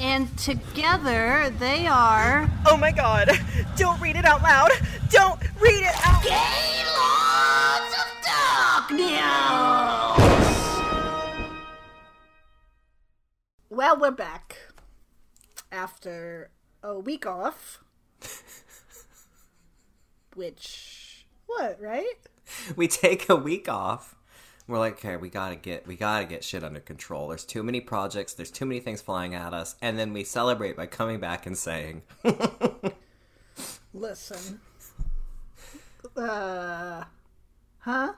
And together they are. Oh my god! Don't read it out loud! Don't read it out Gaylords of Darkness! Well, we're back. After a week off. Which. What, right? We take a week off. We're like, okay, we gotta get we gotta get shit under control. There's too many projects, there's too many things flying at us, and then we celebrate by coming back and saying Listen. Uh. Huh?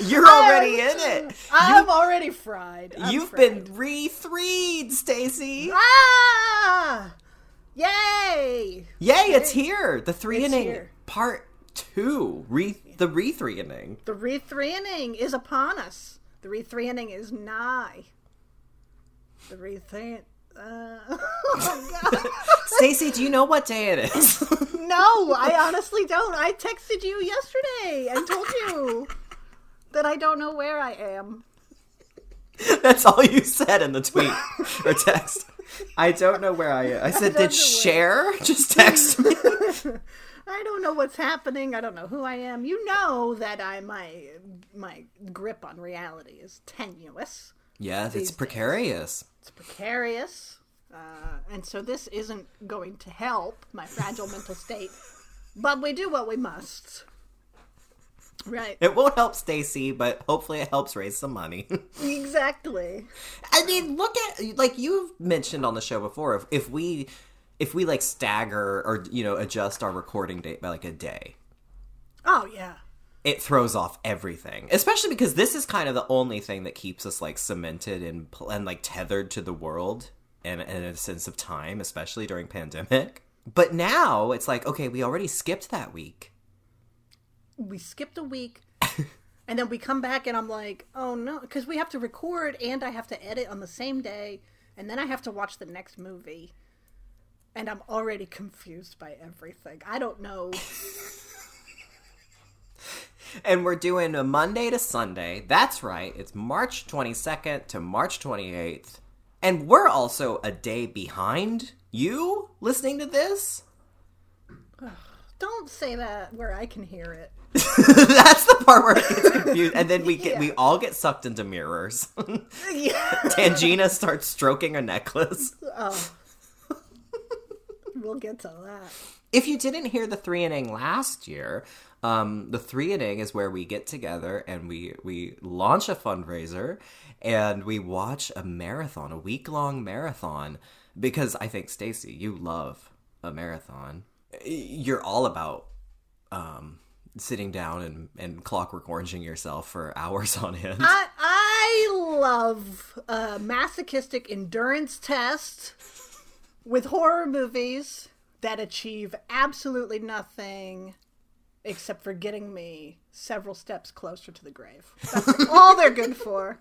You're already in it. I'm already fried. I'm You've fried. been re-threed, Stacy. Ah! Yay! Yay, it's here. The three It's inning here. part two. Re the re three inning. The re three inning is upon us. The re three inning is nigh. The re three. Uh, oh God. Stacy, do you know what day it is? no, I honestly don't. I texted you yesterday and told you that I don't know where I am. That's all you said in the tweet or text. I don't know where I am. I said, don't did Cher just text me? I don't know what's happening. I don't know who I am. You know that I my my grip on reality is tenuous. Yes, it's days. precarious. It's precarious, uh, and so this isn't going to help my fragile mental state. But we do what we must. Right. It won't help Stacy, but hopefully it helps raise some money. Exactly. I mean, look at like you've mentioned on the show before. If, if we if we like stagger or you know adjust our recording date by like a day, Oh yeah. it throws off everything. Especially because this is kind of the only thing that keeps us like cemented and and like tethered to the world and, and a sense of time, especially during pandemic. But now it's like okay, we already skipped that week. We skipped a week. And then we come back and I'm like, oh no, because we have to record and I have to edit on the same day, and then I have to watch the next movie. And I'm already confused by everything. I don't know. And we're doing a Monday to Sunday. That's right. It's March 22nd to March 28th. And we're also a day behind you listening to this. Don't say that where I can hear it. That's the part where it gets confused. And then we get we all get sucked into mirrors. Yeah. Tangina starts stroking a necklace. Oh. We'll get to that. If you didn't hear the three inning last year, um, the three inning is where we get together and we we launch a fundraiser and we watch a marathon, a week long marathon, because I think Stacy, you love a marathon. You're all about um, sitting down and, and clockwork oranging yourself for hours on end. I I love a masochistic endurance test with horror movies that achieve absolutely nothing except for getting me several steps closer to the grave. That's all they're good for.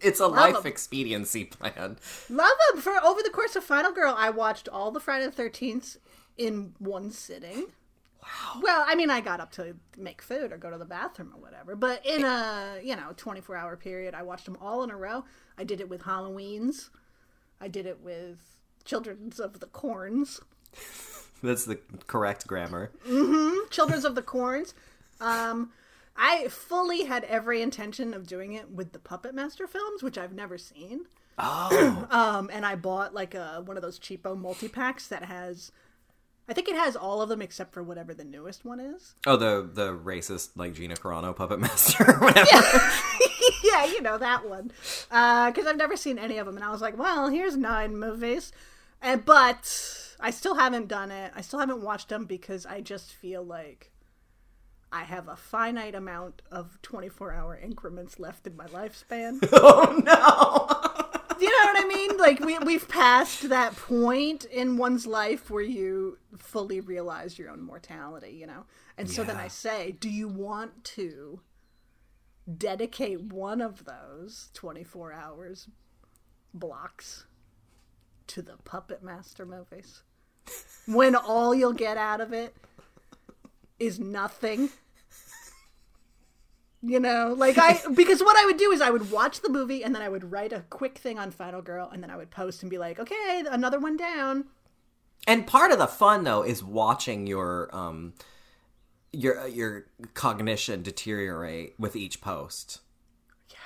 It's a life 'em. expediency plan. Love them. For over the course of Final Girl, I watched all the Friday the Thirteenth in one sitting. Wow. Well, I mean, I got up to make food or go to the bathroom or whatever, but in a you know twenty four hour period, I watched them all in a row. I did it with Halloween's. I did it with Children's of the Corns. That's the correct grammar. Children's of the Corns. Um, I fully had every intention of doing it with the Puppet Master films, which I've never seen. Oh, Um, and I bought like a one of those cheapo multi packs that has, I think it has all of them except for whatever the newest one is. oh, the the racist like Gina Carano puppet master, or whatever. yeah, you know that one. Uh, because I've never seen any of them, and I was like, well, here's nine movies, and but I still haven't done it. I still haven't watched them because I just feel like I have a finite amount of 24 hour increments left in my lifespan. oh no! You know what I mean? Like we we've passed that point in one's life where you fully realize your own mortality, you know? And so then I say, do you want to dedicate one of those 24 hours blocks to the Puppet Master movies? when all you'll get out of it is nothing. You know, like I because what I would do is I would watch the movie and then I would write a quick thing on Final Girl and then I would post and be like, "Okay, another one down." And part of the fun though is watching your um your uh, your cognition deteriorate with each post. Yeah.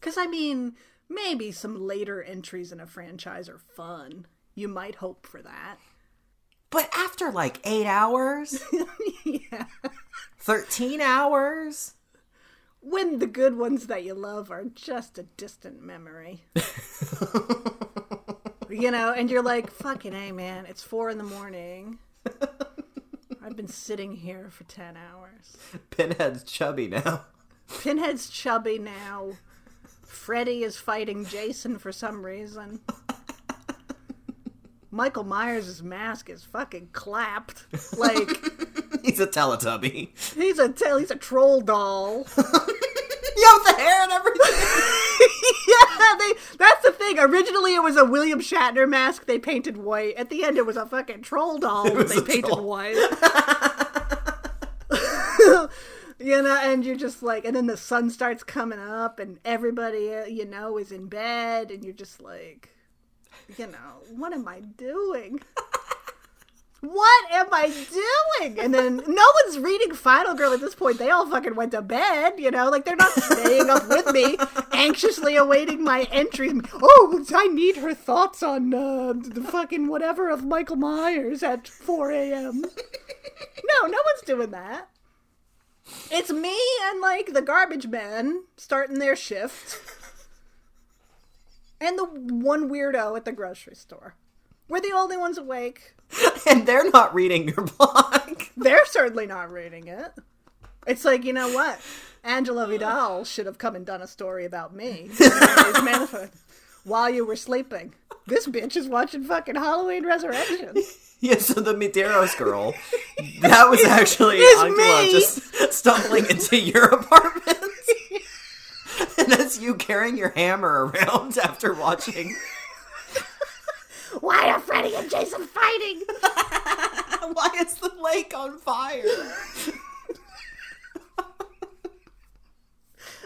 Cuz I mean, maybe some later entries in a franchise are fun. You might hope for that. But after like 8 hours, yeah. 13 hours, When the good ones that you love are just a distant memory. you know, and you're like, fucking hey man, it's four in the morning. I've been sitting here for ten hours. Pinhead's chubby now. Pinhead's chubby now. Freddy is fighting Jason for some reason. Michael Myers' mask is fucking clapped. Like He's a Teletubby. he's a he's a troll doll. Yeah, with the hair and everything. yeah, they that's the thing. Originally it was a William Shatner mask they painted white. At the end it was a fucking troll doll that they painted troll. white. you know, and you're just like and then the sun starts coming up and everybody uh, you know is in bed and you're just like you know, what am I doing? What am I doing? And then no one's reading Final Girl at this point. They all fucking went to bed, you know, like they're not staying up with me, anxiously awaiting my entry. Oh, I need her thoughts on uh, the fucking whatever of Michael Myers at 4 a.m. No, no one's doing that. It's me and like the garbage men starting their shift. And the one weirdo at the grocery store. We're the only ones awake. and they're not reading your blog. They're certainly not reading it. It's like, you know what? Angela Vidal should have come and done a story about me. While you were sleeping. This bitch is watching fucking Halloween Resurrection. Yeah, so the Medeiros girl, that was actually It's Angela me. just stumbling into your apartment. and that's you carrying your hammer around after watching. Why are Freddy and Jason fighting? Why is the lake on fire?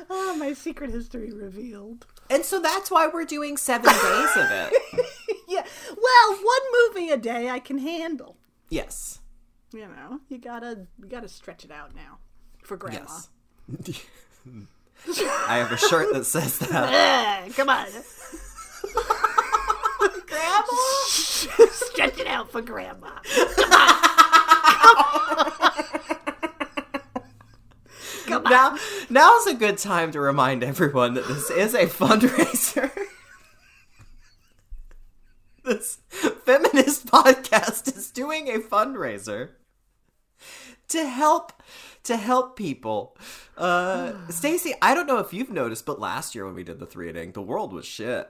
Oh, my secret history revealed. And so that's why we're doing seven days of it. Yeah. Well, one movie a day I can handle. Yes. You know, you gotta you gotta stretch it out now for grandma. Yes. I have a shirt that says that. Come on. Grandma? Stretch it out for grandma. Now, now's a good time to remind everyone that this is a fundraiser. this feminist podcast is doing a fundraiser to help to help people. Uh, Stacey, I don't know if you've noticed, but last year when we did the three inning, the world was shit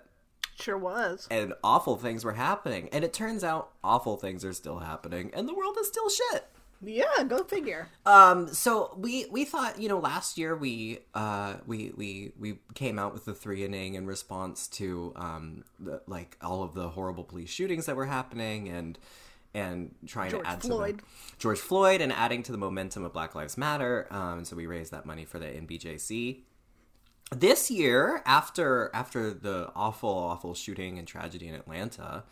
Sure was. and awful things were happening. And it turns out awful things are still happening, and the world is still shit. Yeah, go figure. Um, so we we thought, you know, last year we uh we we we came out with the three inning in response to um the, like all of the horrible police shootings that were happening and and trying George to add Floyd. to the George Floyd and adding to the momentum of Black Lives Matter. Um, so we raised that money for the NBJC. This year, after after the awful awful shooting and tragedy in Atlanta,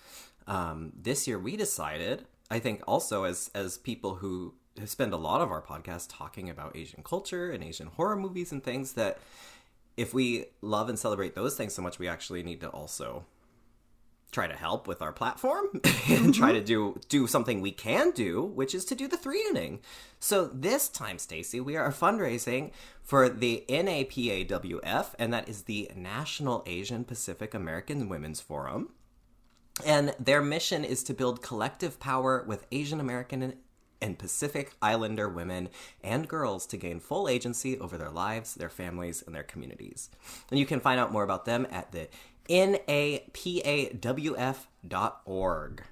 um, this year we decided i think also as as people who spend a lot of our podcast talking about asian culture and asian horror movies and things that if we love and celebrate those things so much we actually need to also try to help with our platform and try mm-hmm. to do do something we can do which is to do the three inning. So this time stacy we are fundraising for the napawf and that is the national asian pacific american women's forum. And their mission is to build collective power with Asian American and Pacific Islander women and girls to gain full agency over their lives, their families, and their communities. And you can find out more about them at the N-A-P-A-W-F dot org.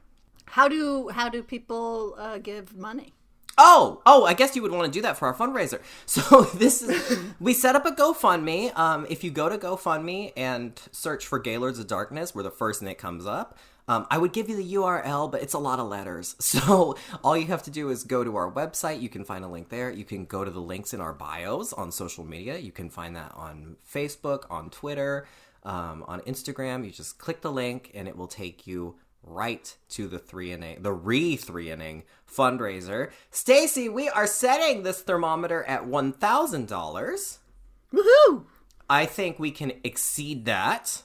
How do how do people uh, give money? Oh, oh, I guess you would want to do that for our fundraiser. So this is we set up a GoFundMe. Um, if you go to GoFundMe and search for Gaylords of Darkness, we're the first thing that comes up. Um, I would give you the URL, but it's a lot of letters. So all you have to do is go to our website. You can find a link there. You can go to the links in our bios on social media. You can find that on Facebook, on Twitter, um, on Instagram. You just click the link, and it will take you right to the three inning, the re three inning fundraiser. Stacy, we are setting this thermometer at one thousand dollars. Woohoo! I think we can exceed that.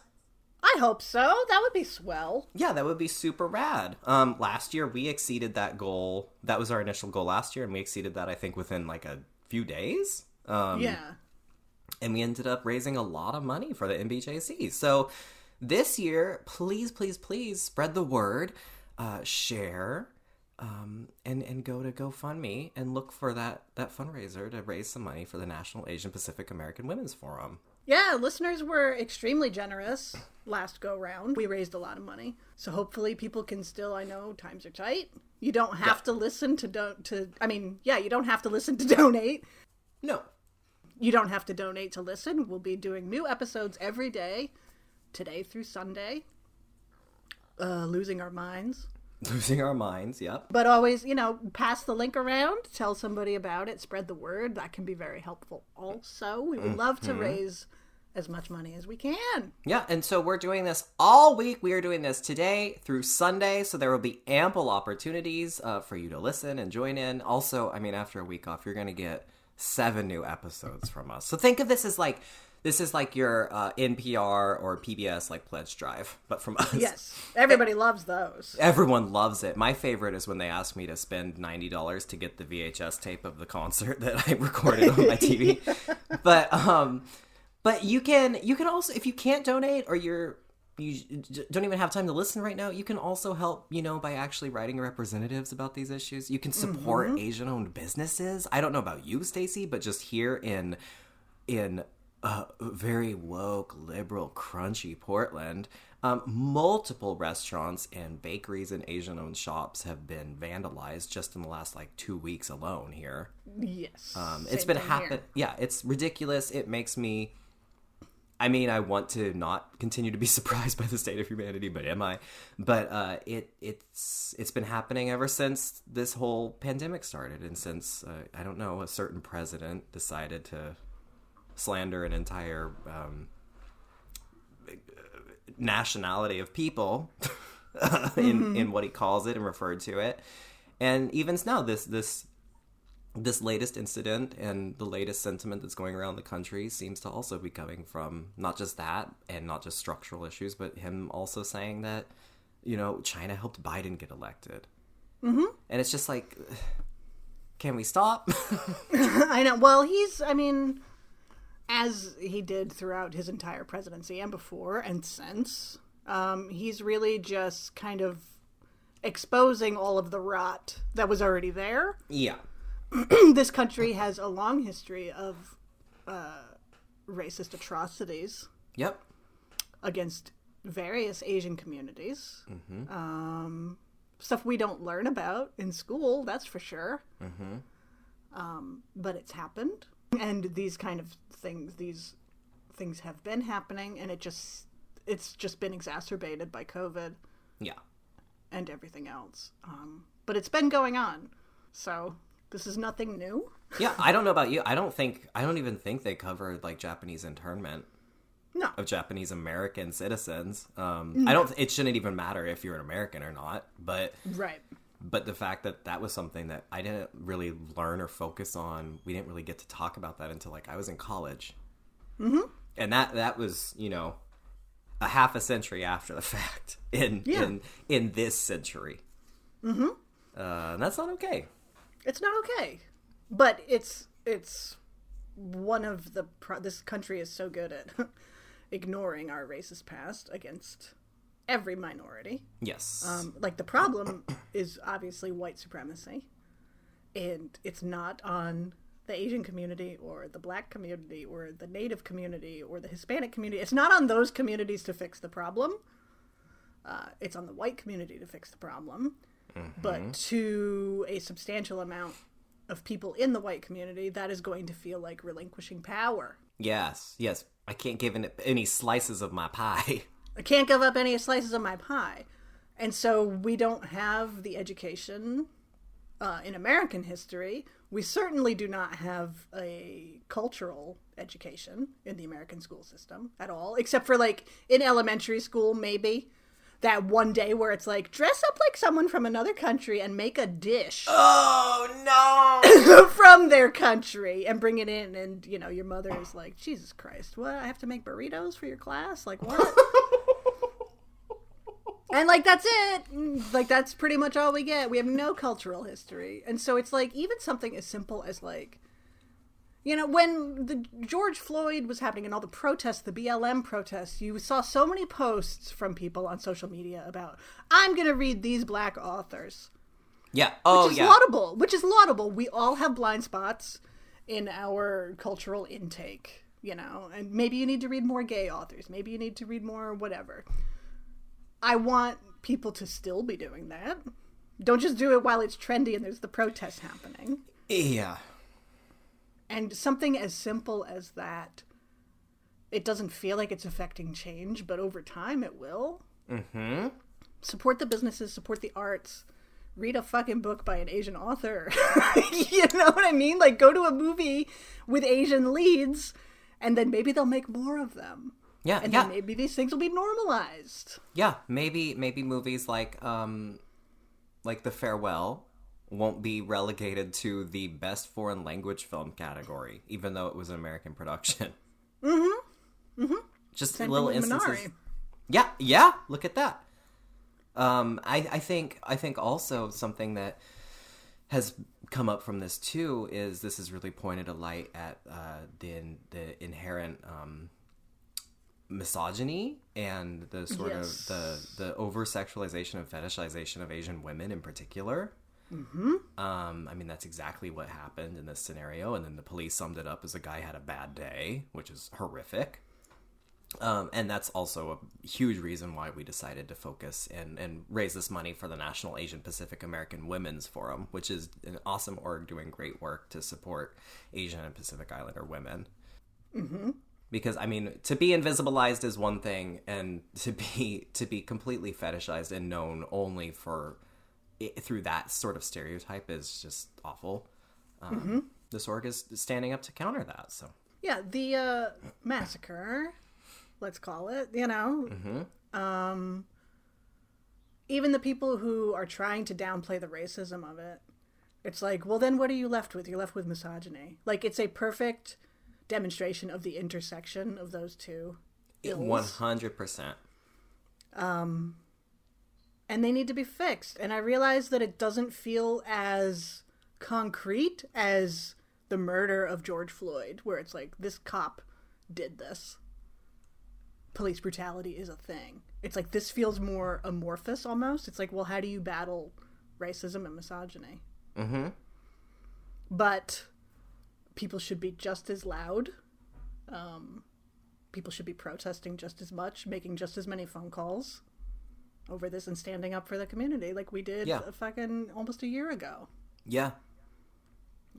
I hope so. That would be swell. Yeah, that would be super rad. Um, last year we exceeded that goal. That was our initial goal last year, and we exceeded that I think within like a few days. Um, yeah. And we ended up raising a lot of money for the NBJC. So this year, please, please, please spread the word, uh, share, um, and and go to GoFundMe and look for that that fundraiser to raise some money for the National Asian Pacific American Women's Forum. Yeah, listeners were extremely generous last go round. We raised a lot of money. So hopefully people can still I know times are tight. You don't have Yeah. to listen to don't to I mean, yeah, you don't have to listen to donate. No, You don't have to donate to listen. We'll be doing new episodes every day, today through Sunday. Uh, losing our minds. losing our minds. Yep. But always, you know, pass the link around, tell somebody about it, spread the word. That can be very helpful also. We would love to raise as much money as we can. Yeah, and so we're doing this all week. We are doing this today through Sunday, so there will be ample opportunities uh, for you to listen and join in. Also, I mean, after a week off, you're going to get seven new episodes from us. So think of this as like this is like your uh, NPR or PBS like pledge drive, but from us. Yes, everybody loves those. Everyone loves it. My favorite is when they ask me to spend ninety dollars to get the VHS tape of the concert that I recorded on my TV. But um, but you can you can also if you can't donate or you're you don't even have time to listen right now, you can also help you know by actually writing representatives about these issues. You can support Asian-owned businesses. I don't know about you, Stacy, but just here in in uh, very woke, liberal, crunchy Portland, um, multiple restaurants and bakeries and Asian owned shops have been vandalized just in the last like two weeks alone here. Yes. Um, it's been happening. Yeah, it's ridiculous. It makes me. I mean, I want to not continue to be surprised by the state of humanity, but am I? But uh, it it's it's been happening ever since this whole pandemic started, and since uh, I don't know a certain president decided to slander an entire um, nationality of people in in what he calls it and referred to it, and even now this this this latest incident and the latest sentiment that's going around the country seems to also be coming from not just that and not just structural issues, but him also saying that, you know, China helped Biden get elected. Mm-hmm. And it's just like, can we stop? I know. Well, he's, I mean, as he did throughout his entire presidency and before and since, um, he's really just kind of exposing all of the rot that was already there. yeah. this country has a long history of uh, racist atrocities Yep. against various Asian communities. Um, stuff we don't learn about in school, that's for sure. Um, but it's happened, and these kind of things, these things have been happening, and it just it's just been exacerbated by COVID Yeah. and everything else. Um, but it's been going on, so this is nothing new. Yeah. I don't know about you. I don't think, I don't even think they covered like Japanese internment. No, of Japanese American citizens. Um, I don't. It shouldn't even matter if you're an American or not. But right. but the fact that that was something that I didn't really learn or focus on. We didn't really get to talk about that until like I was in college. Mm-hmm. And that that was you know a half a century after the fact in Yeah. in in this century. Mm-hmm. Uh, and that's not okay. It's not okay, but it's it's one of the pro- this country is so good at ignoring our racist past against every minority. Yes. Um, like the problem is obviously white supremacy, and it's not on the Asian community or the black community or the native community or the Hispanic community. It's not on those communities to fix the problem. Uh, it's on the white community to fix the problem. But to a substantial amount of people in the white community, that is going to feel like relinquishing power. Yes, yes. I can't give any, any slices of my pie. I can't give up any slices of my pie. And so we don't have the education uh, in American history. We certainly do not have a cultural education in the American school system at all, except for like in elementary school, maybe. That one day where it's like, dress up like someone from another country and make a dish Oh no! from their country and bring it in. And, you know, your mother is like, Jesus Christ, what? I have to make burritos for your class? Like, what? And like that's it. Like that's pretty much all we get. We have no cultural history. And so it's like even something as simple as like you know, when the George Floyd was happening and all the protests, the BLM protests, you saw so many posts from people on social media about I'm going to read these black authors. yeah. Oh Which is yeah. laudable, which is laudable. We all have blind spots in our cultural intake, you know. And maybe you need to read more gay authors. Maybe you need to read more whatever. I want people to still be doing that. Don't just do it while it's trendy and there's the protests happening. Yeah. And something as simple as that, it doesn't feel like it's affecting change, but over time it will. Mm-hmm. Support the businesses, support the arts. Read a fucking book by an Asian author. you know what I mean? Like, go to a movie with Asian leads, and then maybe they'll make more of them. Yeah. And yeah. then maybe these things will be normalized. Yeah, maybe maybe movies like um like The Farewell won't be relegated to the best foreign language film category, even though it was an American production. Mm-hmm. Mm-hmm. Just Same little instances. Minari. Yeah, yeah. Look at that. Um, I, I think I think also something that has come up from this too is this has really pointed a light at uh, the the inherent um, misogyny and the sort Yes. of the the over sexualization and fetishization of Asian women in particular. Mm-hmm. Um, I mean that's exactly what happened in this scenario, and then the police summed it up as a guy had a bad day, which is horrific. Um, and that's also a huge reason why we decided to focus and, and raise this money for the National Asian Pacific American Women's Forum, which is an awesome org doing great work to support Asian and Pacific Islander women. Mm-hmm. Because I mean, to be invisibilized is one thing, and to be to be completely fetishized and known only for it, through that sort of stereotype is just awful. Um, This org is standing up to counter that. So Yeah, the uh, massacre, let's call it, you know. Um, even the people who are trying to downplay the racism of it, it's like, well, then what are you left with? You're left with misogyny. Like, it's a perfect demonstration of the intersection of those two one hundred percent. And they need to be fixed. And I realize that it doesn't feel as concrete as the murder of George Floyd, where it's like this cop did this. Police brutality is a thing. It's like this feels more amorphous almost. It's like, well, how do you battle racism and misogyny? Mm-hmm. But people should be just as loud. Um, people should be protesting just as much, making just as many phone calls over this and standing up for the community like we did Yeah. a fucking almost a year ago. Yeah.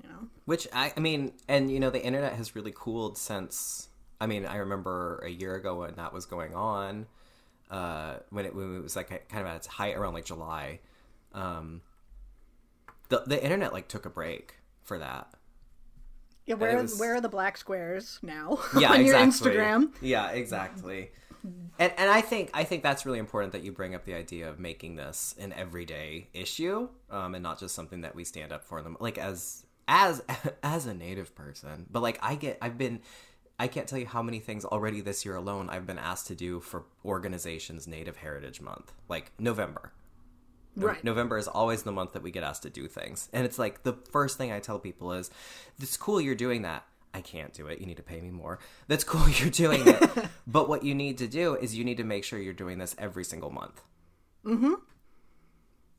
You know? Which I, I mean, and you know, the internet has really cooled since. I mean, I remember a year ago when that was going on, uh, when it, when it was like kind of at its height around like July. Um, the the internet like took a break for that. Yeah, where was- where are the black squares now Yeah, on exactly. your Instagram? Yeah, exactly. And and I think I think that's really important that you bring up the idea of making this an everyday issue, um, and not just something that we stand up for them. Like as as as a native person, but like I get I've been. I can't tell you how many things already this year alone I've been asked to do for organizations Native Heritage Month, like November. No- Right. November is always the month that we get asked to do things. And it's like the first thing I tell people is, "It's cool you're doing that. I can't do it. You need to pay me more. That's cool you're doing it. but what you need to do is you need to make sure you're doing this every single month." Mm-hmm.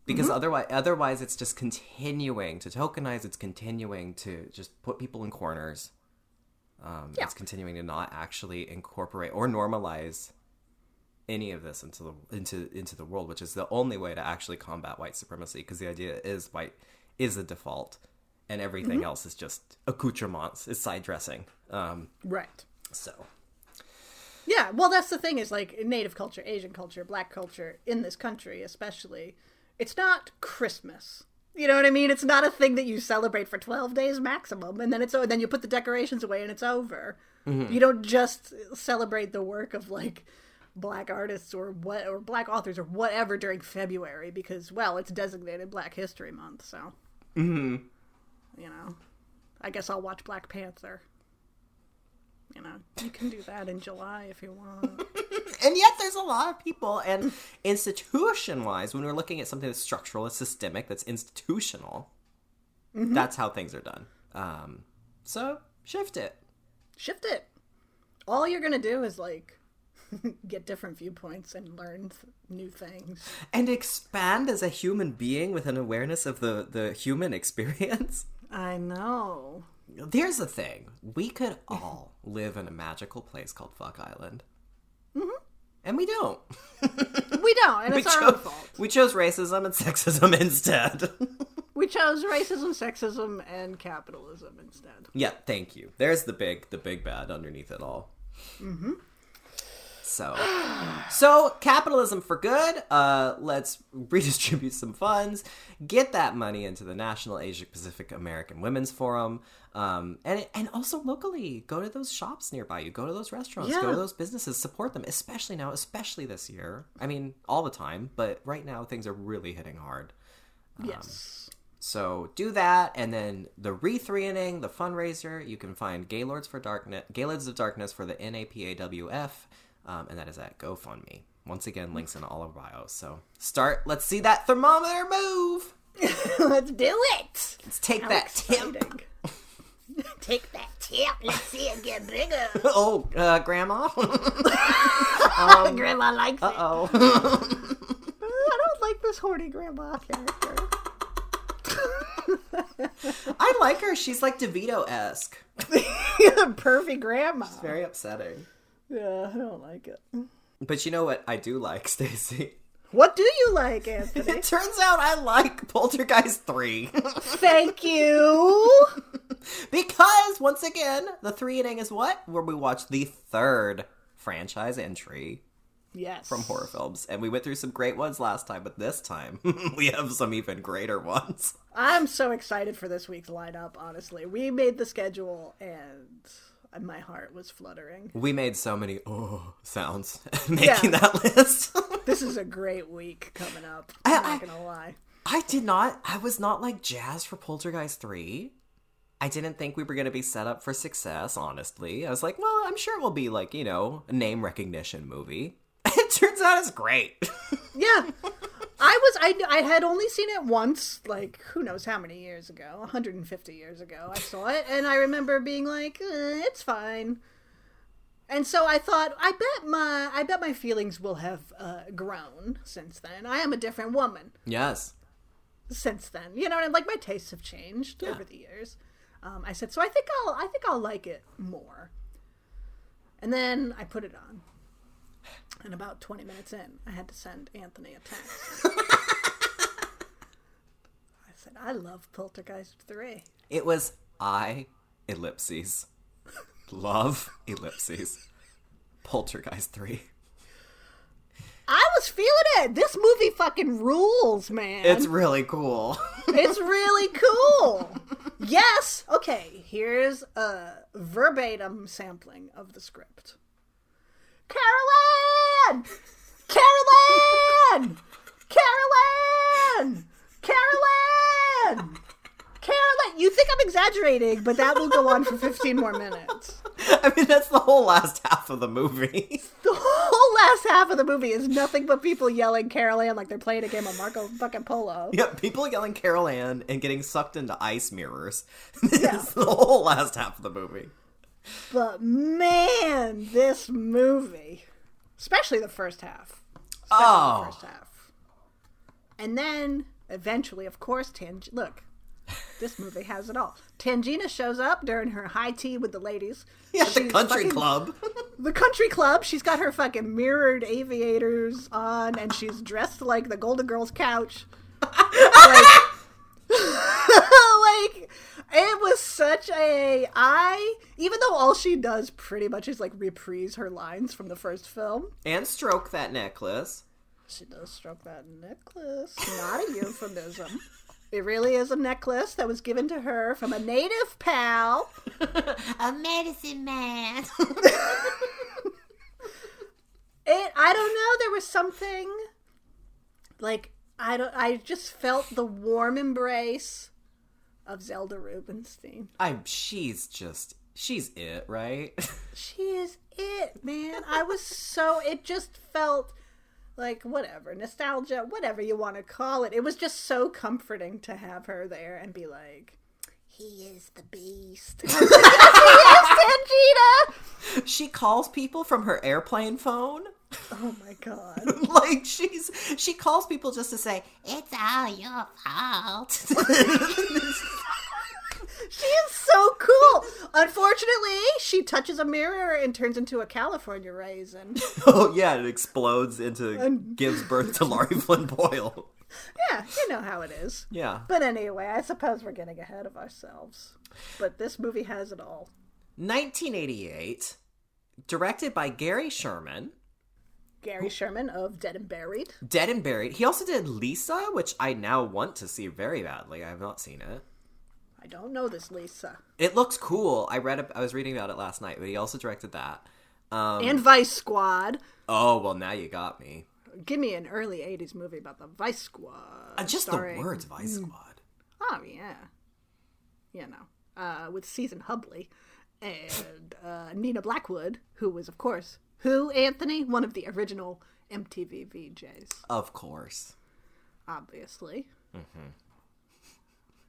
because otherwise otherwise it's just continuing to tokenize it's continuing to just put people in corners um, Yeah. it's continuing to not actually incorporate or normalize any of this into the into into the world which is the only way to actually combat white supremacy because the idea is white is the default and everything else is just accoutrements is side dressing um, Right. so Yeah, well, that's the thing is like native culture, Asian culture, black culture in this country, especially, it's not Christmas. You know what I mean? It's not a thing that you celebrate for 12 days maximum and then it's and then you put the decorations away and it's over. You don't just celebrate the work of like black artists or what or black authors or whatever during February because well, it's designated Black History Month, so. Mhm. You know. I guess I'll watch Black Panther. You know, you can do that in July if you want. and yet there's a lot of people and institution wise when we're looking at something that's structural it's systemic that's institutional that's how things are done um, so shift it Shift it. All you're gonna do is like get different viewpoints and learn th- new things. and expand as a human being with an awareness of the the human experience I know. here's the thing we could all live in a magical place called fuck island and we don't We don't, and we it's our own chose, fault. we chose racism and sexism instead We chose racism, sexism, and capitalism instead. Yeah, thank you. There's the big, the big bad underneath it all. Mm-hmm. So, so capitalism for good. Uh, let's redistribute some funds, get that money into the National Asia Pacific American Women's Forum, um, and and also locally go to those shops nearby you, go to those restaurants, go to those businesses, support them. Especially now, especially this year. I mean, all the time, but right now things are really hitting hard. yes. So do that, and then the re-threeing, the fundraiser. You can find Gaylords for Darkness, Gaylords of Darkness for the NAPAWF, um, and that is at GoFundMe. Once again, links in all of our bios. So start. Let's see that thermometer move. Let's do it. Let's take How that tip. Take that tip. Let's see it get bigger. Oh, uh, Grandma. Grandma likes it. oh. I don't like this horny grandma character. I like her. She's like DeVito esque. Perfect grandma. It's very upsetting. Yeah, I don't like it. But you know what I do like, Stacy. What do you like, Anthony? It turns out I like Poltergeist 3. Thank you. Because once again, the three inning is what? Where we watch the third franchise entry Yes. from horror films. And we went through some great ones last time, but this time we have some even greater ones. I'm so excited for this week's lineup, honestly. We made the schedule and my heart was fluttering. We made so many oh sounds making Yeah. that list. This is a great week coming up. I- I'm not gonna lie. I did not I was not like jazzed for Poltergeist 3. I didn't think we were going to be set up for success, honestly. I was like, well, I'm sure it will be like, you know, a name recognition movie. It turns out it's great. Yeah. I was I I had only seen it once, like who knows how many years ago, 150 years ago. I saw it and I remember being like, eh, it's fine. And so I thought, I bet my I bet my feelings will have uh, grown since then. I am a different woman. yes. since then. You know, and like my tastes have changed Yeah. over the years. Um, I said, so I think I'll I think I'll like it more. And then I put it on. And about 20 minutes in, I had to send Anthony a text. I said, I love Poltergeist 3. It was I ellipses. Love ellipses. Poltergeist 3. I was feeling it. This movie fucking rules, man. It's really cool. It's really cool. yes. Okay, here's a verbatim sampling of the script. Carol Anne! Carol Anne! Carolyn! Carol Anne! Carolyn! You think I'm exaggerating, but that will go on for 15 more minutes. I mean, that's the whole last half of the movie. The whole last half of the movie is nothing but people yelling Carol Anne like they're playing a game of Marco fucking Polo. yep, people yelling Carol Anne and getting sucked into ice mirrors. It's the whole last half of the movie. But man, this movie, especially the first half, especially Oh. the first half, and then eventually, of course, Tang. Look, this movie has it all. Tangina shows up during her high tea with the ladies. Yeah, the country fucking- club. The country club. She's got her fucking mirrored aviators on, and she's dressed like the Golden Girls couch. like, like it was such a I. Even though all she does pretty much is like reprise her lines from the first film, and stroke that necklace. she does stroke that necklace. Not a euphemism. It really is a necklace that was given to her from a native pal. A medicine man. It. I don't know. There was something like I don't. I just felt the warm embrace of Zelda Rubinstein. I'm. She's just. She's it, right? She is it, man. I was so. It just felt like whatever nostalgia, whatever you want to call it. It was just so comforting to have her there and be like, he is the beast. Tangina. she calls people from her airplane phone. Oh my god. like she's she calls people just to say, it's all your fault. She is so cool. Unfortunately, she touches a mirror and turns into a California raisin. "Oh yeah," it explodes into And- gives birth to Lara Flynn Boyle. Yeah, you know how it is. Yeah. But anyway, I suppose we're getting ahead of ourselves. But this movie has it all. 1988, directed by Gary Sherman. Gary Sherman of Dead and Buried. Dead and Buried. He also did Lisa, which I now want to see very badly. I have not seen it. I don't know this Lisa. It looks cool. I read. I was reading about it last night, but he also directed that. Um, and Vice Squad. oh well, now you got me. Give me an early 80s movie about the Vice Squad. Uh, just starring- the words Vice Squad. Oh, yeah. You know, uh, with Season Hubley and uh, Nina Blackwood, who was, of course, who, Anthony? One of the original MTV VJs, Of course. obviously.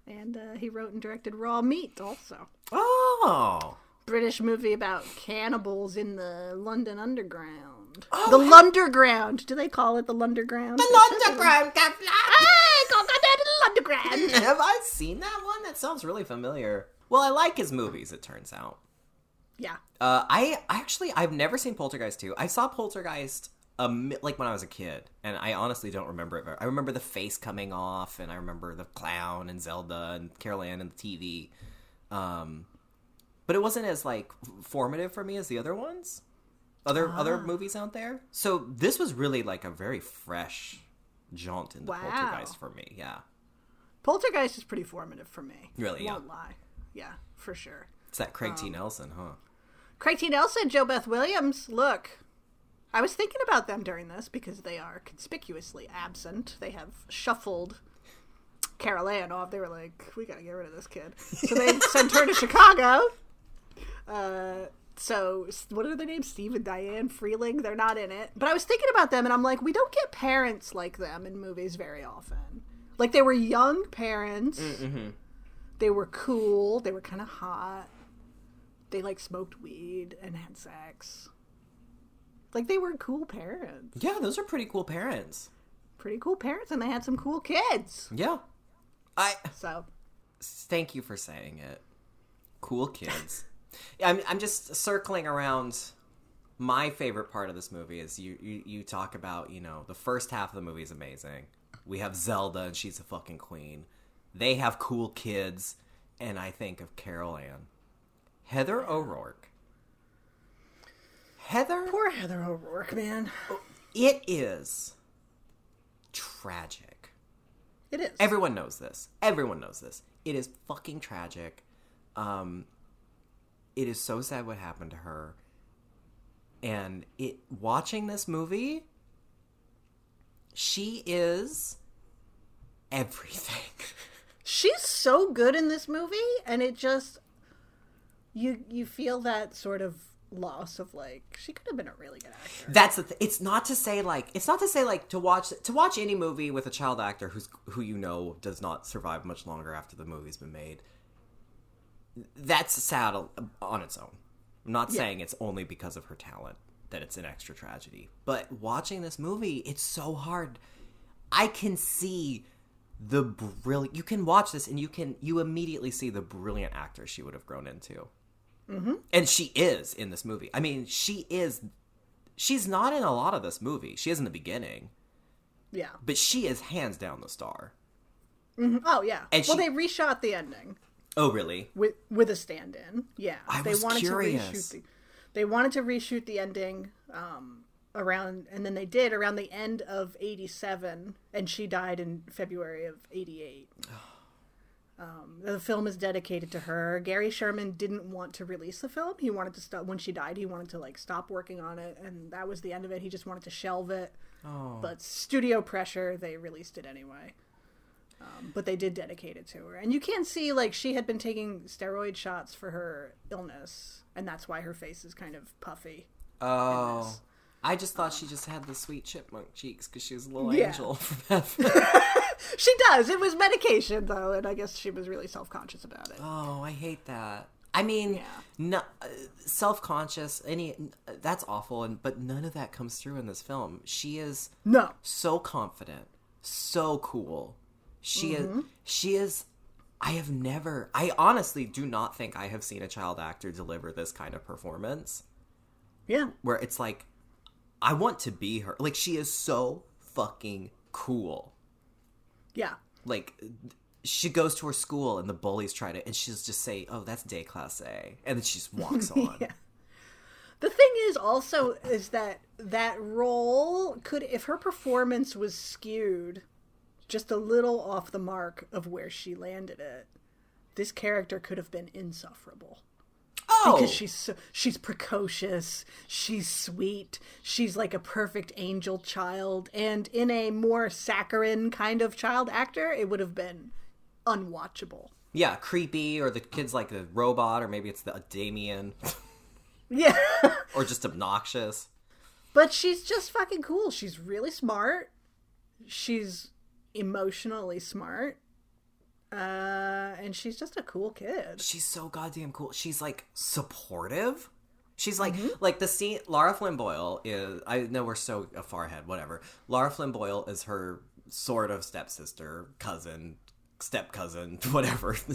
And uh, he wrote and directed Raw Meat, also. Oh. British movie about cannibals in the London Underground. Oh, the Lunderground. Do they call it the Lunderground? The Underground. Hey, go, go down to the Lunderground. Have I seen that one? That sounds really familiar. Well, I like his movies. It turns out. Yeah. Uh, I actually I've never seen Poltergeist 2. I saw Poltergeist um, like when I was a kid, and I honestly don't remember it. Very. I remember the face coming off, and I remember the clown and Zelda and Carol Anne and the TV. Um, but it wasn't as like formative for me as the other ones, other other movies out there. So this was really like a very fresh jaunt into Wow. Poltergeist for me. Yeah, Poltergeist is pretty formative for me. Really, Won't yeah. lie. Yeah, for sure. it's that Craig T. Nelson, huh? Craig T. Nelson, JoBeth Williams. Look, I was thinking about them during this because they are conspicuously absent. They have shuffled Carol Anne off. They were like, we gotta get rid of this kid. So they sent her to Chicago. Uh, so what are their names? Steve and Diane Freeling. They're not in it. But I was thinking about them, and I'm like, we don't get parents like them in movies very often. Like they were young parents. They were cool. They were kind of hot. They like smoked weed and had sex. Like they were cool parents. Yeah, those are pretty cool parents. Pretty cool parents, and they had some cool kids. Yeah, I So thank you for saying it. Cool kids. I'm I'm just circling around. My favorite part of this movie is you, you you talk about you know the first half of the movie is amazing. We have Zelda and she's a fucking queen. They have cool kids, and I think of Carol Anne, Heather O'Rourke. Heather, poor Heather O'Rourke, man. it is tragic. It is. Everyone knows this. Everyone knows this. It is fucking tragic. Um, it is so sad what happened to her. And it watching this movie, she is everything. She's so good in this movie, and it just you you feel that sort of loss of like she could have been a really good actor. That's the. Th- it's not to say like it's not to say like to watch to watch any movie with a child actor who's who you know does not survive much longer after the movie's been made. That's sad on its own. I'm not saying it's only because of her talent that it's an extra tragedy, but watching this movie, it's so hard. I can see the brilliant. You can watch this and you can you immediately see the brilliant actor she would have grown into, mm-hmm. and she is in this movie. I mean, she is. She's not in a lot of this movie. She is in the beginning, Yeah. but she is hands down the star. Oh yeah. And well, she- they reshot the ending Oh, really? with with a stand-in. Yeah. I they was wanted curious. to reshoot the. They wanted to reshoot the ending um, around, and then they did around the end of '87, and she died in February of '88. Um, the film is dedicated to her. Gary Sherman didn't want to release the film. He wanted to stop when she died. He wanted to like stop working on it, and that was the end of it. He just wanted to shelve it. Oh, But studio pressure, they released it anyway. Um, but they did dedicate it to her, and you can see like she had been taking steroid shots for her illness, and that's why her face is kind of puffy. oh. I just thought she just had the sweet chipmunk cheeks because she was a little Yeah. angel from. She does. It was medication though, and I guess she was really self conscious about it. Oh, I hate that. I mean, Yeah. no, uh, self-conscious. Any that's awful, and but none of that comes through in this film. She is No, so confident, so cool. She Mm-hmm. is. She is. I have never. I honestly do not think I have seen a child actor deliver this kind of performance yeah, where it's like, I want to be her. Like she is so fucking cool. yeah, like she goes to her school and the bullies try to and she'll just say oh that's day class a and then she just walks on Yeah. The thing is also is that that role could if her performance was skewed just a little off the mark of where she landed it, this character could have been insufferable. Oh Because she's so, she's precocious, she's sweet, she's like a perfect angel child, and in a more saccharine kind of child actor, it would have been unwatchable. yeah creepy or the kid's like a robot or maybe it's the damien Yeah. or just obnoxious But she's just fucking cool. She's really smart. She's emotionally smart. Uh, and she's just a cool kid. she's so goddamn cool. She's like supportive. She's like Mm-hmm. like the scene Lara Flynn Boyle is i know we're so far ahead whatever. Lara Flynn Boyle is her sort of stepsister cousin step cousin whatever.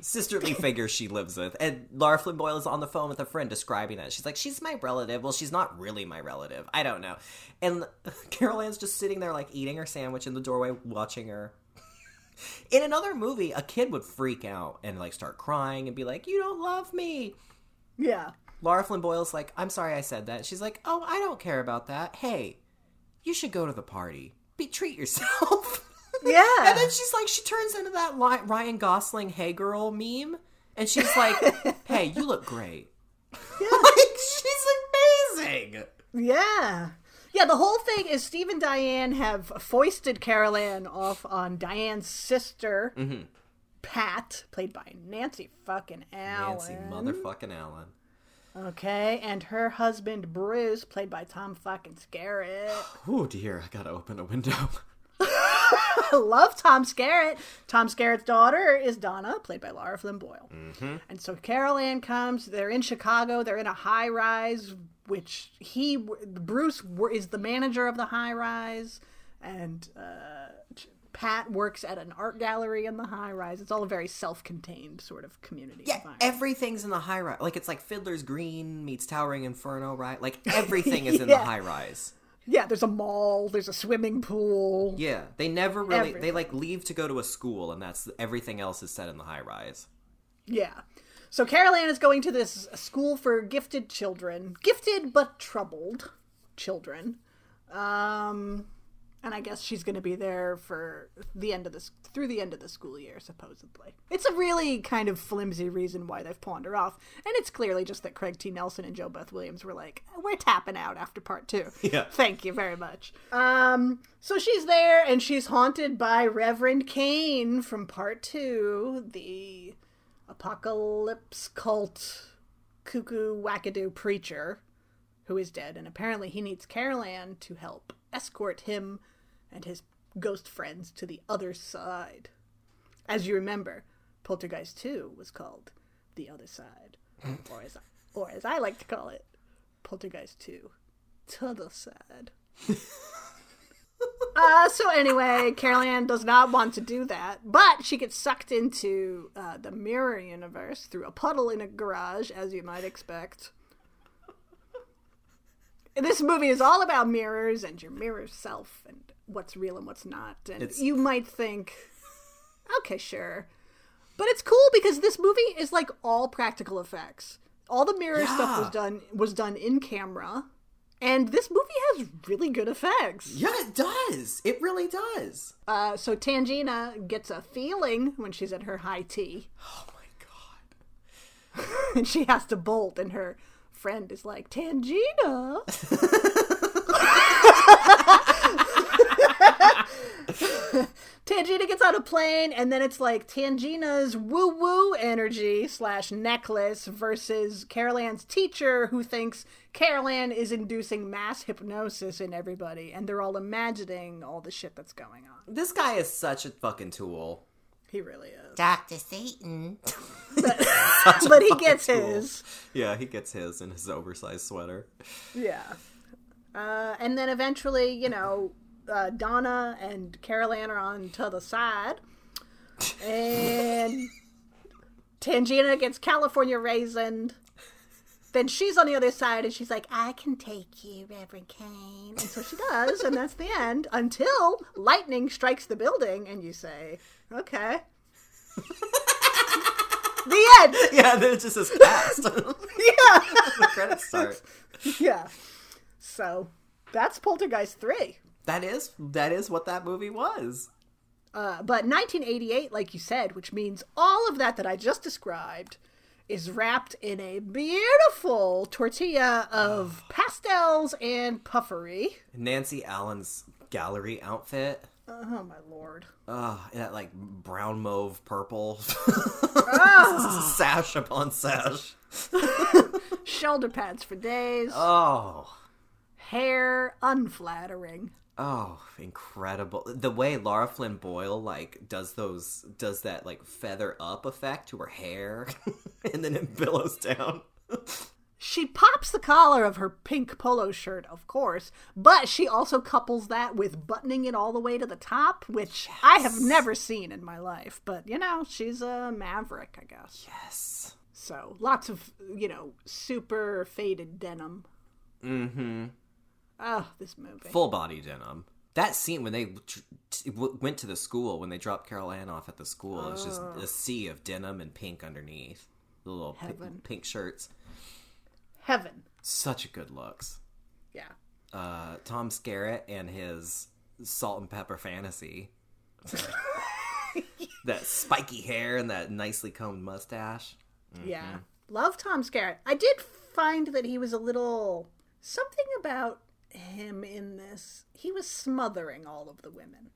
Sisterly figure she lives with. And Lara Flynn Boyle is on the phone with a friend describing that she's like she's my relative. Well she's not really my relative. I don't know. And Carol Anne's just sitting there like eating her sandwich in the doorway watching her in another movie, a kid would freak out and like start crying and be like, "You don't love me." Yeah. Lara Flynn Boyle's like, "I'm sorry I said that." She's like, "Oh, I don't care about that. Hey, you should go to the party. Be treat yourself." Yeah. and then she's like, she turns into that Ryan Gosling "Hey girl" meme, and she's like, "Hey, you look great." like she's amazing. Yeah. Yeah, the whole thing is Steve and Diane have foisted Carol Anne off on Diane's sister, Mm-hmm. Pat, played by Nancy fucking Allen. Nancy motherfucking Allen. Okay, and her husband Bruce, played by Tom fucking Skerritt. Oh dear, I gotta open a window. I love Tom Skerritt. Tom Skerritt's daughter is Donna, played by Lara Flynn Boyle. Mm-hmm. And so Carol Anne comes. They're in Chicago. They're in a high rise, which he Bruce is the manager of the high rise, and uh, Pat works at an art gallery in the high rise. It's all a very self-contained sort of community. Yeah, everything's in the high rise. Like it's like Fiddler's Green meets Towering Inferno, right? Like everything is in the high rise. yeah. There's a mall. There's a swimming pool. Yeah, they never really Everything. they like leave to go to a school, and that's everything else is set in the high rise. Yeah. So Carol Anne is going to this school for gifted children, gifted but troubled children. Um, and I guess she's going to be there for the end of this through the end of the school year, supposedly. It's a really kind of flimsy reason why they've pawned her off, and it's clearly just that Craig T. Nelson and JoBeth Williams were like, "We're tapping out after part two. Yeah. Thank you very much. Um, so she's there, and she's haunted by Reverend Kane from part two, the apocalypse cult cuckoo wackadoo preacher who is dead, and apparently he needs Carol Anne to help escort him and his ghost friends to the other side. As you remember, Poltergeist 2 was called The Other Side, or as, or as I like to call it, Poltergeist 2, T'other Side. uh, so anyway, Carol Anne does not want to do that, but she gets sucked into uh, the mirror universe through a puddle in a garage, as you might expect. And this movie is all about mirrors and your mirror self and what's real and what's not. And It's- you might think, okay, sure. But it's cool because this movie is like all practical effects. All the mirror stuff was done was done in camera. And this movie has really good effects. Yeah, it does. It really does. Uh, so Tangina gets a feeling when she's at her high tea, Oh my god. and she has to bolt, and her friend is like, Tangina. Tangina gets on a plane, and then it's like Tangina's woo woo energy slash necklace versus Carol Anne's teacher, who thinks Carol Anne is inducing mass hypnosis in everybody, and they're all imagining all the shit that's going on. This guy is such a fucking tool. He really is. Dr. Satan. but he gets tool. his. Yeah, he gets his in his oversized sweater. Yeah. Uh, and then eventually, you know, uh, Donna and Carol Anne are on to the side. And Tangina gets California raisined. Then she's on the other side and she's like, I can take you, Reverend Kane. And so she does, and that's the end until lightning strikes the building and you say, okay. the end. Yeah, then it just says cast. the credits start. yeah. So that's Poltergeist 3. That is that is what that movie was. Uh, but 1988, like you said, which means all of that that I just described is wrapped in a beautiful tortilla of pastels and puffery. Nancy Allen's gallery outfit. Oh my lord. Ugh, that like brown mauve purple. Ah. sash upon sash. Shoulder pads for days. Oh. Hair unflattering. Oh, incredible. The way Lara Flynn Boyle like does those does that like feather up effect to her hair and then it billows down. She pops the collar of her pink polo shirt, of course, but she also couples that with buttoning it all the way to the top, which I have never seen in my life. But, you know, she's a maverick, I guess. Yes. So lots of, you know, super faded denim. Mm-hmm. Oh, this movie. Full body denim. That scene when they t- w- went to the school when they dropped Carol Anne off at the school, it was just a sea of denim and pink underneath. The little Heaven. pink shirts. Heaven. Such a good looks. Yeah. Uh, Tom Skerritt and his salt and pepper fantasy. that spiky hair and that nicely combed mustache. Yeah. Love Tom Skerritt. I did find that he was a little. Something about him in this. He was smothering all of the women.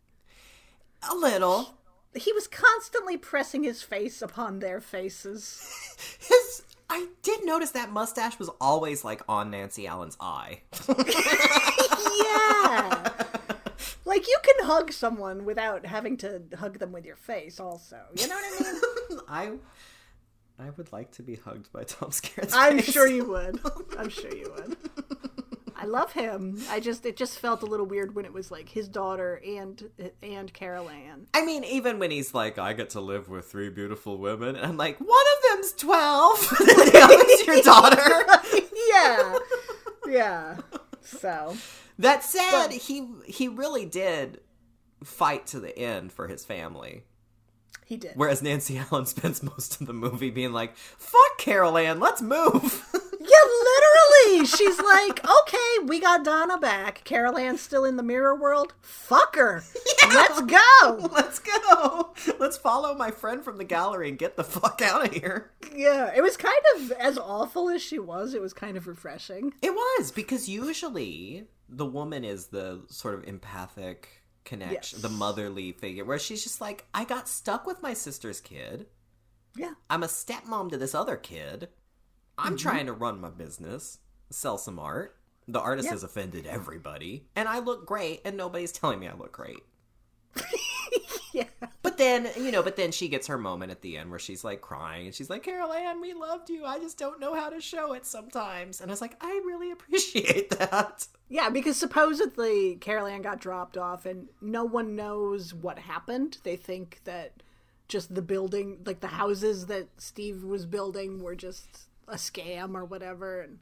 A little. He was constantly pressing his face upon their faces. His I did notice that mustache was always like on Nancy Allen's eye. yeah. Like you can hug someone without having to hug them with your face also. You know what I mean? I I would like to be hugged by Tom Skerritt's I'm face. sure you would. I'm sure you would. I love him. I just it just felt a little weird when it was like his daughter and and Carol Anne. I mean, even when he's like, I get to live with three beautiful women, and I'm like, one of them's 12, the other's your daughter. Yeah. Yeah. So That said, he he really did fight to the end for his family. he did. Whereas Nancy Allen spends most of the movie being like, fuck Carol Anne, let's move. Yeah. She's like, okay, we got Donna back. Carol Anne's still in the mirror world. Fuck her. Let's go. let's go. Let's follow my friend from the gallery and get the fuck out of here. Yeah, it was kind of as awful as she was. It was kind of refreshing. It was because usually the woman is the sort of empathic connection, Yes. the motherly figure, where she's just like, I got stuck with my sister's kid. Yeah. I'm a stepmom to this other kid. I'm mm-hmm. trying to run my business, sell some art. The artist Yeah. has offended everybody, and I look great, and nobody's telling me I look great. Yeah. But then, you know, but then she gets her moment at the end where she's like crying and she's like, Carol Anne, we loved you. I just don't know how to show it sometimes. And I was like, I really appreciate that. Yeah, because supposedly Carol Anne got dropped off and no one knows what happened. They think that just the building, like the houses that Steve was building were just a scam or whatever and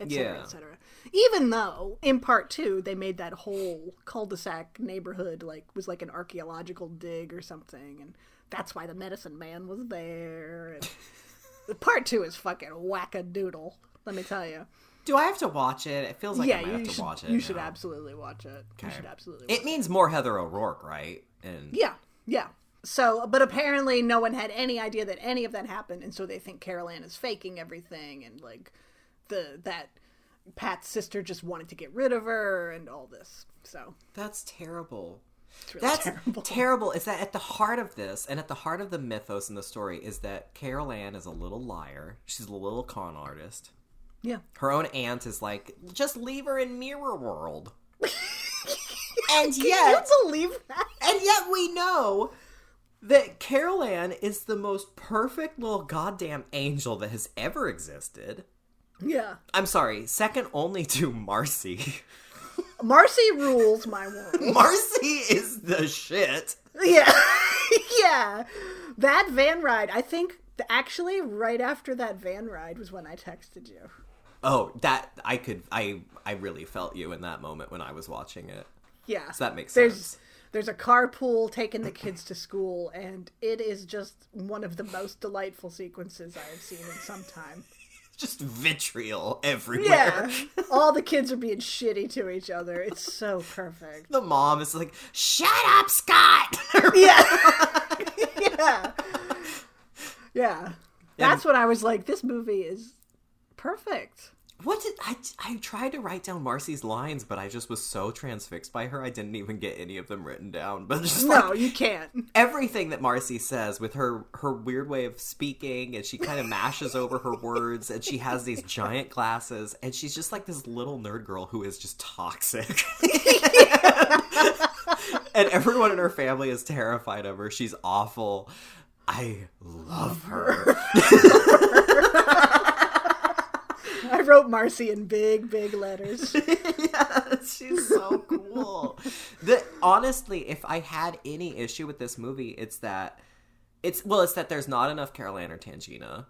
et cetera, Yeah. et cetera. Even though in part two they made that whole cul-de-sac neighborhood like was like an archaeological dig or something and that's why the medicine man was there and part two is fucking wackadoodle, let me tell you. Do I have to watch it? It feels like yeah, I might you have to should, watch it. you should absolutely watch it. You should absolutely watch It means more Heather O'Rourke, right? And Yeah, yeah. So, but apparently no one had any idea that any of that happened, and so they think Carol Anne is faking everything, and like the that Pat's sister just wanted to get rid of her, and all this. So that's terrible. really That's terrible. terrible. Is that at the heart of this, and at the heart of the mythos in the story, is that Carol Anne is a little liar. She's a little con artist. yeah, Her own aunt is like, just leave her in Mirror World. and yet, believe that? and yet we know that Carol Anne is the most perfect little goddamn angel that has ever existed. Yeah, I'm sorry, second only to Marcy. Marcy rules my world. Marcy is the shit. yeah, yeah. That van ride, I think. Actually, right after that van ride was when I texted you. Oh, that I could I I really felt you in that moment when I was watching it. Yeah, So that makes there's, sense. There's a carpool taking the kids to school, and it is just one of the most delightful sequences I have seen in some time. Just vitriol everywhere. Yeah, all the kids are being shitty to each other. It's so perfect. The mom is like, "Shut up, Scott." Yeah, yeah, yeah. That's when I was like, this movie is perfect. What did I I tried to write down Marcy's lines, but I just was so transfixed by her I didn't even get any of them written down. But just No, like you can't. everything that Marcy says with her her weird way of speaking and she kind of mashes over her words and she has these giant glasses and she's just like this little nerd girl who is just toxic. and everyone in her family is terrified of her. She's awful. I love her. I wrote Marcy in big, big letters. yeah, she's so cool. the honestly, if I had any issue with this movie, it's that it's well, it's that there's not enough Carol Anne or Tangina.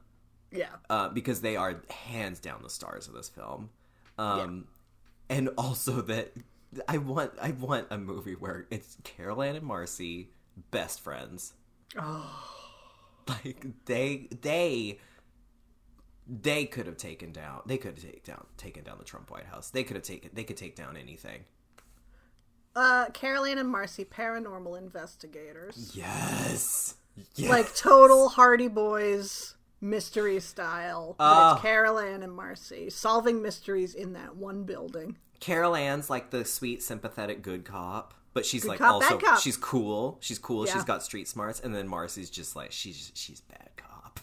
Yeah. uh, because they are hands down the stars of this film. Um, And also that I want I want a movie where it's Carol Anne and Marcy best friends. Oh, like they they they could have taken down they could have taken down taken down the Trump White House. They could have taken they could take down anything. Uh, Carol Anne and Marcy, paranormal investigators. Yes. yes. like total Hardy Boys mystery style. But Ah. it's Carol Anne and Marcy solving mysteries in that one building. Carol Anne's like the sweet, sympathetic, good cop, but she's like cop, also she's cool. She's cool. Yeah. She's got street smarts, and then Marcy's just like she's she's bad.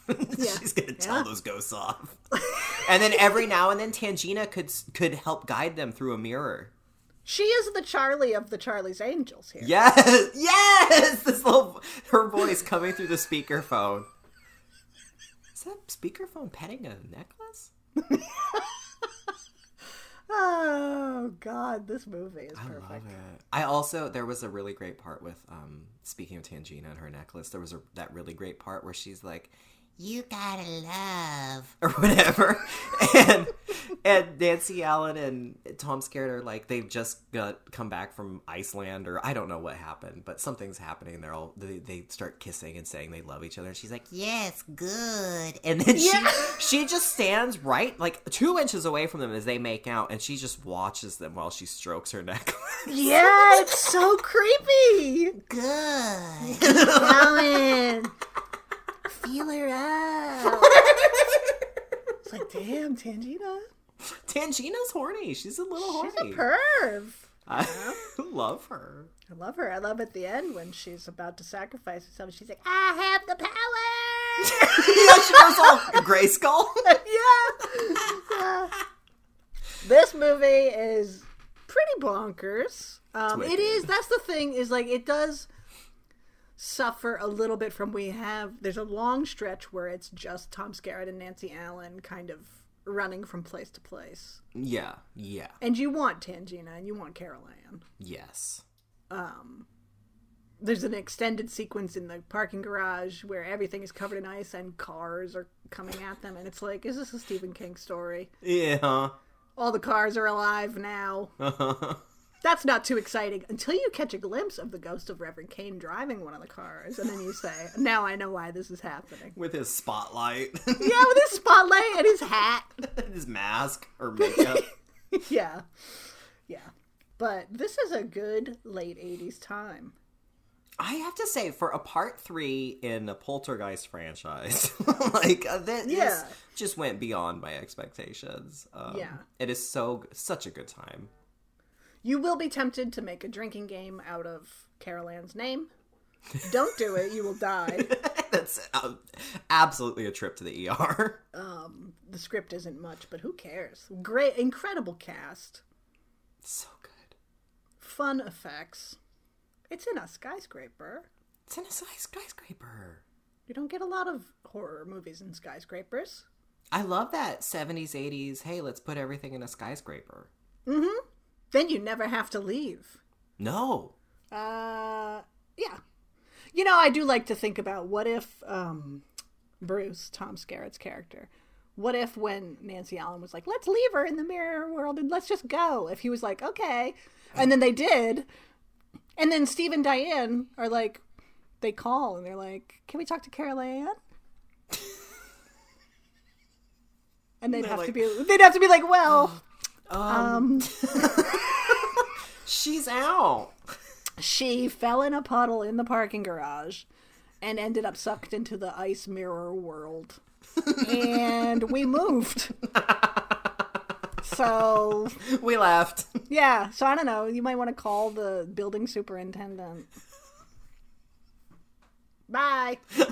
she's gonna tell those ghosts off. and then every now and then Tangina could could help guide them through a mirror. She is the Charlie of the Charlie's Angels here. Yes, yes. This little her voice coming through the speakerphone. Is that speakerphone petting a necklace? Oh God, this movie is I perfect. love it. I also there was a really great part with um speaking of Tangina and her necklace. There was a, that really great part where she's like, You gotta love. or whatever, and and Nancy Allen and Tom Skerritt are like they've just got come back from Iceland or I don't know what happened, but something's happening. They're all they, they start kissing and saying they love each other, and she's like, Yes, good. and then she she just stands right like two inches away from them as they make out, and she just watches them while she strokes her necklace. Yeah, it's so creepy. Good. Alan, feel her out. It's like, damn, Tangina. Tangina's horny. She's a little horny. She's a perv. I love her. I love her. I love at the end when she's about to sacrifice herself. She's like, I have the power. yeah, she goes all Grayskull. yeah. Yeah. This movie is pretty bonkers. Um, it is. That's the thing. Is like it does. Suffer a little bit from we have there's a long stretch where it's just Tom Skerritt and Nancy Allen kind of running from place to place. Yeah, yeah, And you want Tangina and you want Carol Anne. yes. Um There's an extended sequence in the parking garage where everything is covered in ice and cars are coming at them and it's like, is this a Stephen King story? Yeah. All the cars are alive now. That's not too exciting until you catch a glimpse of the ghost of Reverend Kane driving one of the cars, and then you say, "Now I know why this is happening." With his spotlight, Yeah, with his spotlight and his hat. his mask or makeup. yeah, yeah. But this is a good late '80s time. I have to say, for a part three in a Poltergeist franchise, like uh, that Yeah. just went beyond my expectations. Um, Yeah. it is so such a good time. You will be tempted to make a drinking game out of Carol Anne's name. Don't do it; you will die. That's uh, absolutely a trip to the ER. The script isn't much, but who cares? Great, incredible cast, so good. fun effects. It's in a skyscraper. It's in a skyscraper. You don't get a lot of horror movies in skyscrapers. I love that 70s, 80s. Hey, let's put everything in a skyscraper. Then you never have to leave. No. Uh, yeah. You know, I do like to think about what if um, Bruce, Tom Skerritt's character, what if when Nancy Allen was like, let's leave her in the mirror world and let's just go, if he was like, okay. And then they did. And then Steve and Diane are like, they call and they're like, can we talk to Carol Anne? And they'd have to be, they'd have to be like, well, Um, she's out. she fell in a puddle in the parking garage and ended up sucked into the ice mirror world. and we moved. so, We left. yeah, so I don't know. You might want to call the building superintendent. Bye.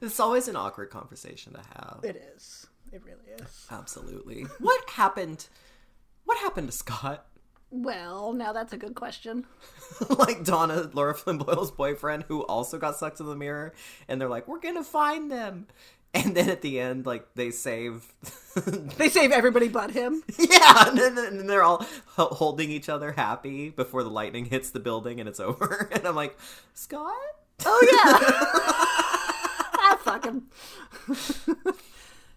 It's always an awkward conversation to have. It is. It really is. Absolutely. What happened? What happened to Scott? Well, now that's a good question. like Donna, Lara Flynn Boyle's boyfriend, who also got sucked in the mirror, and they're like, "We're gonna find them," and then at the end, like they save. They save everybody but him. yeah, and then and they're all holding each other happy before the lightning hits the building and it's over. And I'm like, Scott. Oh, yeah. ah, fuck him.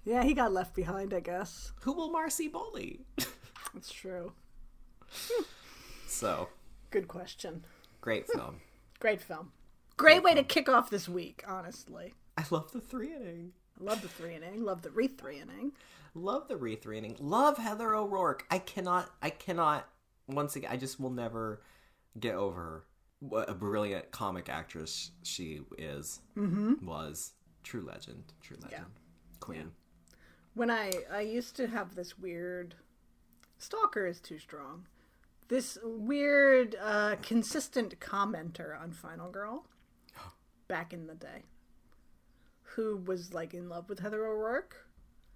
Yeah, he got left behind, I guess. Who will Marcy bully? That's true. so Good question. great film. Great film. Great way to kick off this week, honestly. I love the three inning. I love the three inning, love the re three inning. Love the re three inning. Love Heather O'Rourke. I cannot. I cannot. Once again, I just will never get over what a brilliant comic actress she is. Mm-hmm. Was true legend. True legend. Queen. When I I used to have this weird stalker is too strong. This weird uh consistent commenter on Final Girl back in the day who was like in love with Heather O'Rourke.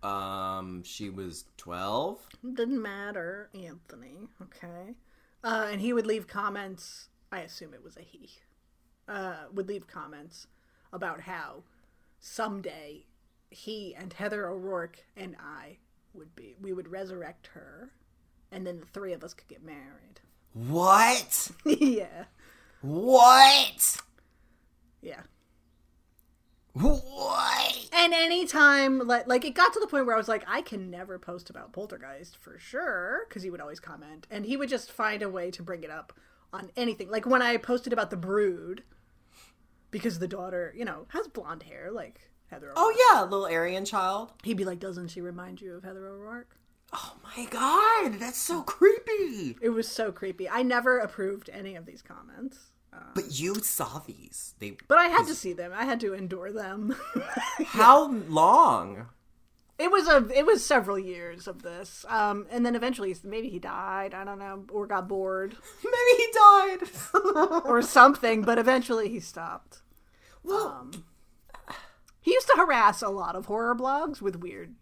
Um, she was twelve. Didn't matter, Anthony. Okay. Uh, and he would leave comments. I assume it was a he. Uh, would leave comments about how someday he and Heather O'Rourke and I would be. We would resurrect her, and then the three of us could get married. What? yeah. What? Yeah. What? And anytime, like, like it got to the point where I was like, I can never post about Poltergeist for sure, because he would always comment, and he would just find a way to bring it up on anything. Like when I posted about the Brood, because the daughter, you know, has blonde hair, like Heather. O'Rourke. Oh yeah, little Aryan child. He'd be like, "Doesn't she remind you of Heather O'Rourke?" Oh my god, that's so creepy. It was so creepy. I never approved any of these comments, But you saw these. They but I had to see them. I had to endure them. how long? It was a it was several years of this, um, and then eventually maybe he died. I don't know, or got bored. Maybe he died. or something, but eventually he stopped. well, He used to harass a lot of horror blogs with weird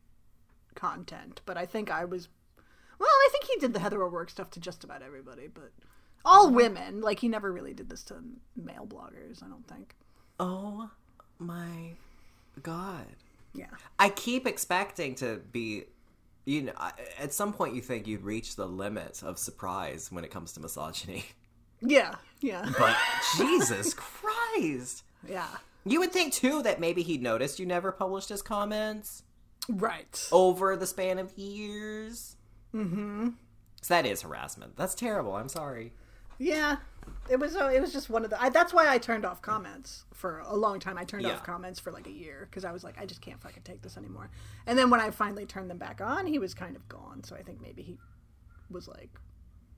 content, but I think I was. Well, I think he did the Heather O'Rourke stuff to just about everybody, but All oh. women. Like he never really did this to male bloggers. I don't think. Oh my god. Yeah. I keep expecting to be, you know, at some point you think you'd reach the limit of surprise when it comes to misogyny. Yeah. Yeah. But Jesus Christ. Yeah. You would think too that maybe he noticed you never published his comments Right. over the span of years. Mm-hmm. So that is harassment. That's terrible. I'm sorry. Yeah, it was. Uh, it was just one of the. I, that's why I turned off comments for a long time. I turned Yeah. off comments for like a year because I was like, I just can't fucking take this anymore. And then when I finally turned them back on, he was kind of gone. So I think maybe he was like,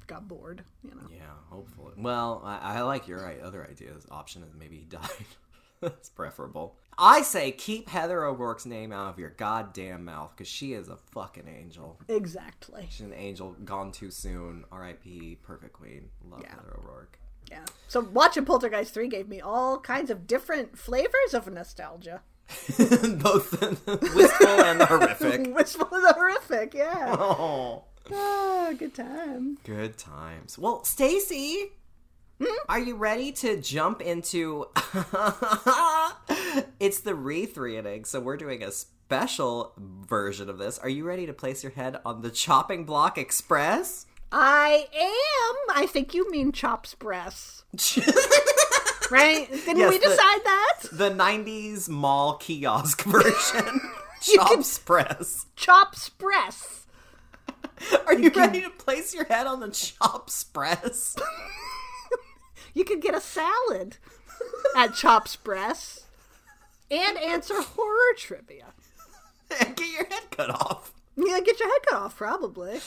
got bored. You know. Yeah, hopefully. Well, I, I like your other ideas. Option is maybe he died. That's preferable. I say keep Heather O'Rourke's name out of your goddamn mouth because she is a fucking angel. Exactly. She's an angel gone too soon. R.I.P. Perfect Queen. Love Yeah. Heather O'Rourke. Yeah. So watching Poltergeist three gave me all kinds of different flavors of nostalgia. Both the wistful and the horrific. Wistful and horrific. Yeah. Oh, Ah, good time. good times. Well, Stacie, Hmm? are you ready to jump into? it's the re-threating, so we're doing a special version of this. Are you ready to place your head on the chopping block express? I am. I think you mean Chops Press. Right? Didn't Yes, we the- decide that? the '90s mall kiosk version. You can- Chops press. Chops Press. Are you ready to place your head on the chops press? You could get a salad at Chops Press and answer horror trivia. and get your head cut off. Yeah, get your head cut off, probably.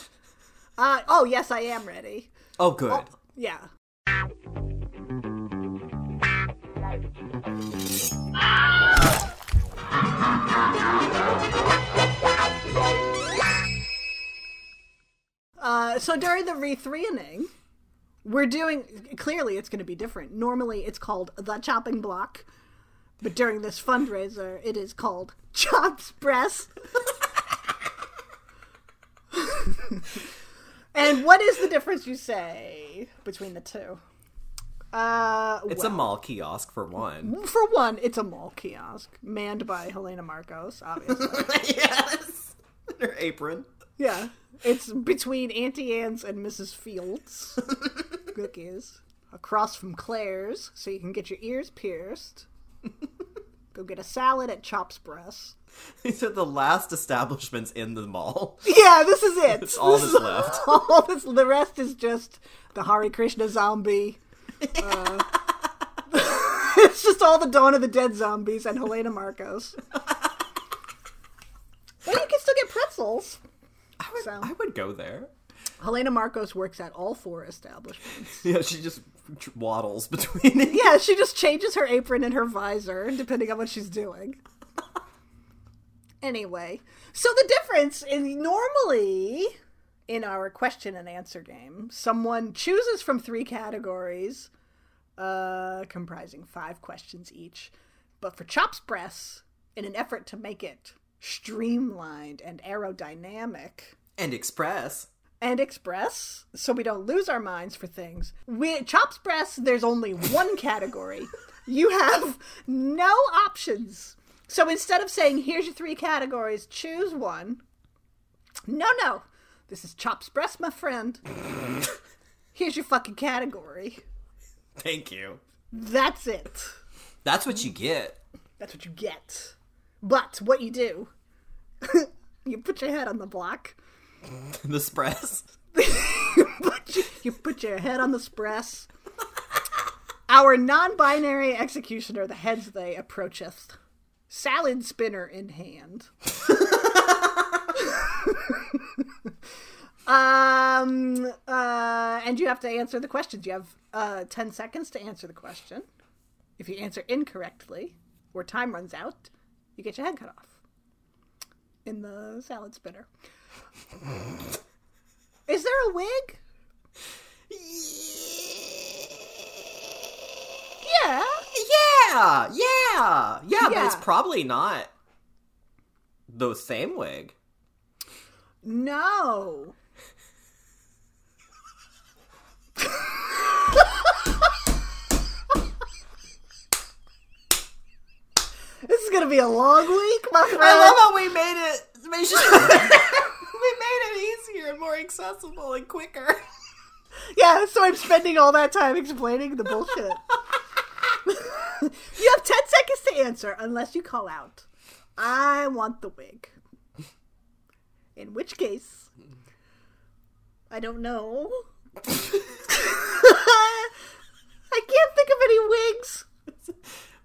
Uh, oh, yes, I am ready. Oh, good. Yeah. Uh, so during the re-threeing, we're doing clearly it's going to be different. Normally it's called the chopping block, but during this fundraiser it is called Chops Press. and what is the difference you say between the two? Uh, It's a mall kiosk for one. for one, it's a mall kiosk manned by Helena Markos, obviously. yes. Her apron. yeah, it's between Auntie Anne's and Mrs. Fields cookies, across from Claire's, so you can get your ears pierced. Go get a salad at Chops Press. These are the last establishments in the mall. Yeah, this is it. It's all This that's left. All this, the rest is just the Hare Krishna zombie. Uh, it's just all the Dawn of the Dead zombies and Helena Markos. Well, you can still get pretzels. I would, So- I would go there. Helena Markos works at all four establishments. Yeah, she just waddles between it. Yeah, she just changes her apron and her visor depending on what she's doing. Anyway, so the difference is normally in our question and answer game, someone chooses from three categories, uh, comprising five questions each. But for Chops Press, in an effort to make it streamlined and aerodynamic, And Express. and express so we don't lose our minds for things. With Chops Press, there's only one category. you have no options. So instead of saying, here's your three categories, choose one. No, no. This is Chops Press, my friend. Here's your fucking category. Thank you. That's it. That's what you get. That's what you get. But what you do, you put your head on the block. The Express. put you, put your head on the spress. Our non-binary executioner, the heads they approacheth, salad spinner in hand. um, uh, and you have to answer the questions. You have uh, ten seconds to answer the question. If you answer incorrectly, or time runs out, you get your head cut off. In the salad spinner. Is there a wig? Yeah. Yeah. Yeah. Yeah. yeah. But it's probably not the same wig. No. this is gonna be a long week, my friend. I love how we made it. We made it easier and more accessible and quicker. Yeah, so I'm spending all that time explaining the bullshit. you have 10 seconds to answer unless you call out. I want the wig. In which case, I don't know. I can't think of any wigs.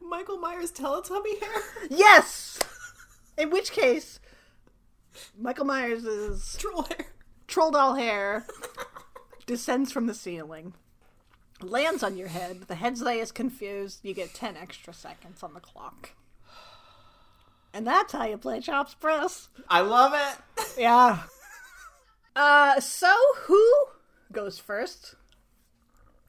Michael Myers Teletubby hair. Yes! In which case, Michael Myers' is Troll hair. troll doll hair descends from the ceiling, lands on your head. The head's headslay is confused. You get 10 extra seconds on the clock. And that's how you play Chops Press. I love it. Yeah. Uh, so who goes first?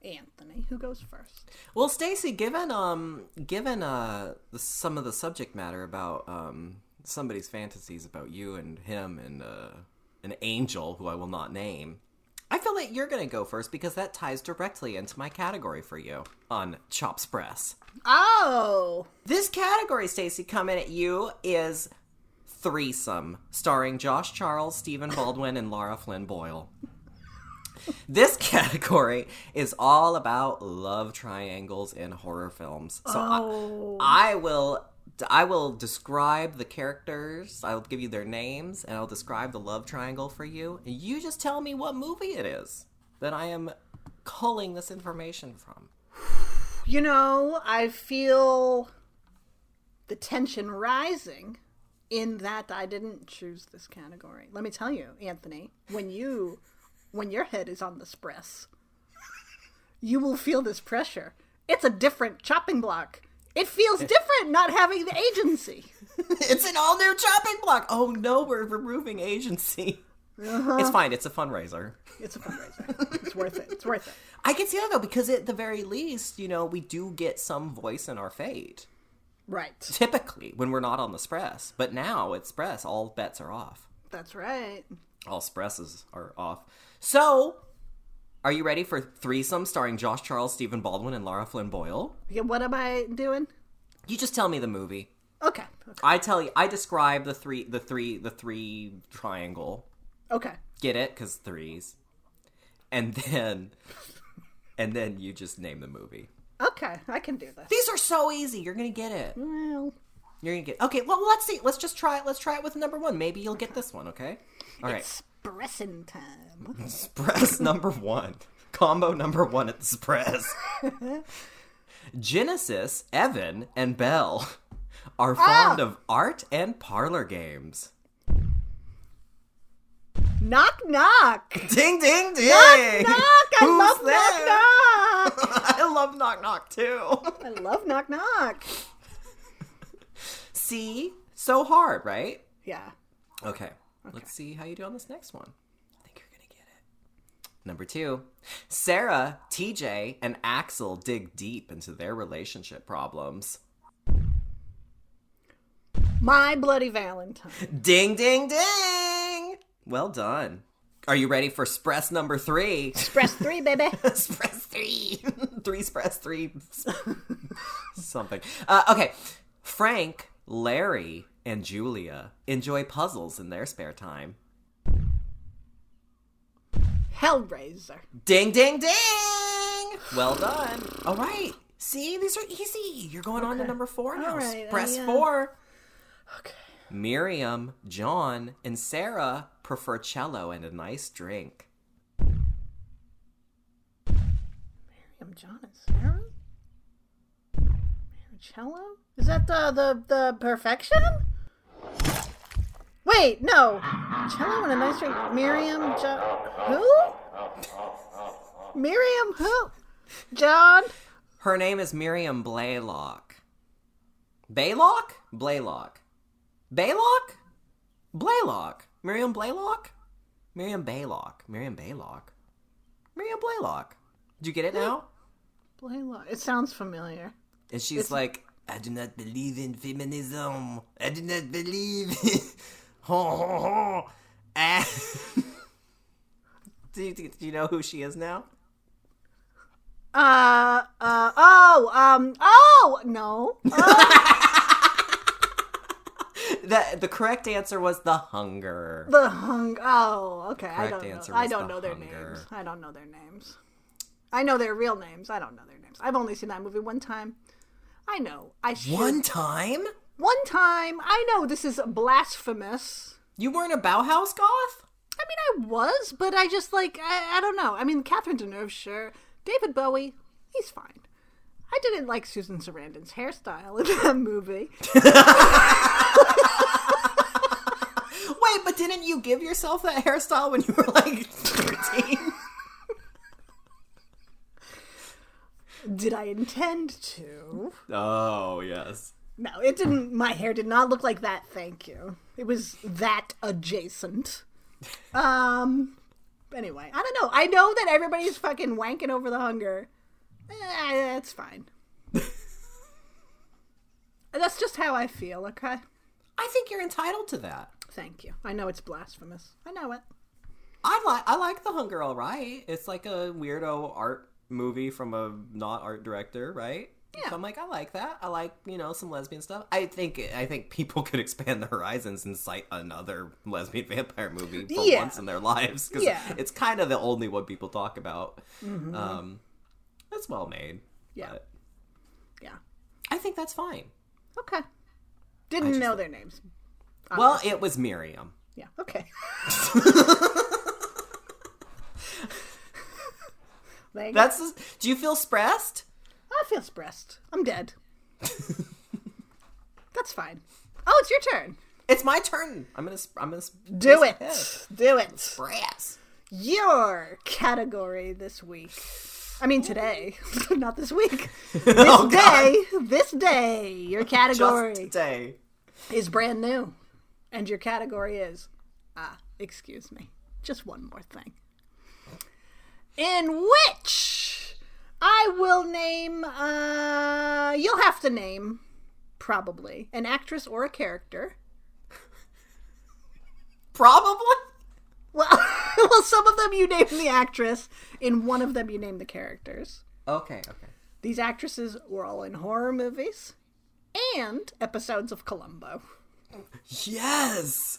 Anthony, who goes first? Well, Stacie, given um, given uh, some of the subject matter about um, somebody's fantasies about you and him and uh, an angel who I will not name, I feel like you're going to go first because that ties directly into my category for you on Chops Press. Oh, This category, Stacie, coming at you is threesome, starring Josh Charles, Stephen Baldwin, and Lara Flynn Boyle. This category is all about love triangles in horror films. So Oh. I, I will I will describe the characters. I'll give you their names and I'll describe the love triangle for you. And you just tell me what movie it is that I am culling this information from. you know, I feel the tension rising in that I didn't choose this category. Let me tell you, Anthony, when you when your head is on the spress, you will feel this pressure. It's a different chopping block. It feels different not having the agency. it's an all new chopping block. Oh no, we're removing agency. Uh-huh. It's fine. It's a fundraiser. It's a fundraiser. It's worth it. It's worth it. I can see that though because at the very least, you know, we do get some voice in our fate. Right. Typically, when we're not on the Spress, but now it's Spress. All bets are off. That's right. All Spresses are off. So, are you ready for threesome starring Josh Charles, Stephen Baldwin, and Lara Flynn Boyle? What am I doing? You just tell me the movie. Okay. Okay. I tell you. I describe the three, the three, the three triangle. Okay. Get it? Because threes. And then, and then you just name the movie. Okay. I can do this. These are so easy. You're gonna get it. Well, You're gonna get. Okay. Well, let's see. Let's just try it. Let's try it with number one. Maybe you'll get this one. Okay. All right. Expressing time. Spress number one. Combo number one at the Spress. Genesis, Evan, and Belle are ah! fond of art and parlor games. Knock knock. Ding, ding, ding! Knock knock. I Who's love there? knock knock. I love knock knock too. I love knock knock. See, so hard, right? Yeah. Okay. Let's see how you do on this next one. I think you're gonna get it. Number two, Sarah, TJ, and Axel dig deep into their relationship problems. My bloody Valentine. Ding, ding, ding! Well done. Are you ready for Spress number three? Express three, baby. Spress three. three Spress three. Something. Uh, okay. Frank, Larry, and Julia enjoy puzzles in their spare time. Hellraiser. Ding, ding, ding! Well done. All right. See, these are easy. You're going on to number four now. Right, Press I, uh, four. Okay. Miriam, John, and Sarah prefer cello and a nice drink. Miriam, John, and Sarah. Cello? Is that the the the perfection? Wait, no. Cello and a nice drink. Miriam, John. Who? Miriam, who? John. Her name is Miriam Blaylock. Baylock? Blaylock. Baylock? Blaylock. Miriam Blaylock? Miriam Baylock. Miriam Baylock. Miriam Blaylock. Did you get it now? Blaylock. It sounds familiar. And she's like, I do not believe in feminism. I do not believe in. ho, ho, ho. Ah. do, you, do you know who she is now? Uh, uh, oh, um, oh, no. Oh. the the correct answer was the hunger. The hung. Oh, okay. I don't know. I don't The know their Hunger. names. I don't know their names. I know their real names. I don't know their names. I've only seen that movie one time. I know. I should. One time? One time. I know this is blasphemous. You weren't a Bauhaus goth? I mean, I was, but I just like I, I don't know. I mean, Catherine Deneuve, sure. David Bowie, he's fine. I didn't like Susan Sarandon's hairstyle in that movie. Wait, but didn't you give yourself that hairstyle when you were like 13? Did I intend to? oh, yes. No, it didn't. My hair did not look like that. Thank you. It was that adjacent. Um. Anyway, I don't know. I know that everybody's fucking wanking over the hunger. Eh, that's fine. That's just how I feel. Okay. I think you're entitled to that. Thank you. I know it's blasphemous. I know it. I like I like The Hunger all right. It's like a weirdo art movie from a not art director, right? Yeah. So I'm like, I like that. I like, you know, some lesbian stuff. I think I think people could expand their horizons and cite another lesbian vampire movie for Yeah. once in their lives because Yeah. it's kind of the only one people talk about. Um, it's well made. Yeah. but Yeah. I think that's fine. Okay. Didn't know their names. Well, it was Miriam. Yeah. Okay. Thank That's. Do you feel stressed? I feel stressed. I'm dead. That's fine. Oh, it's your turn. It's my turn. I'm gonna. I'm gonna Do it. Do it. Stress. Your category this week. I mean today, not this week. This Oh, day, this day, your Just category today. is brand new. And your category is ah, excuse me. Just one more thing. In which I will name uh you'll have to name probably an actress or a character. Probably. Well, well some of them you name the actress, in one of them you name the characters. Okay. Okay. These actresses were all in horror movies and episodes of Columbo. Yes.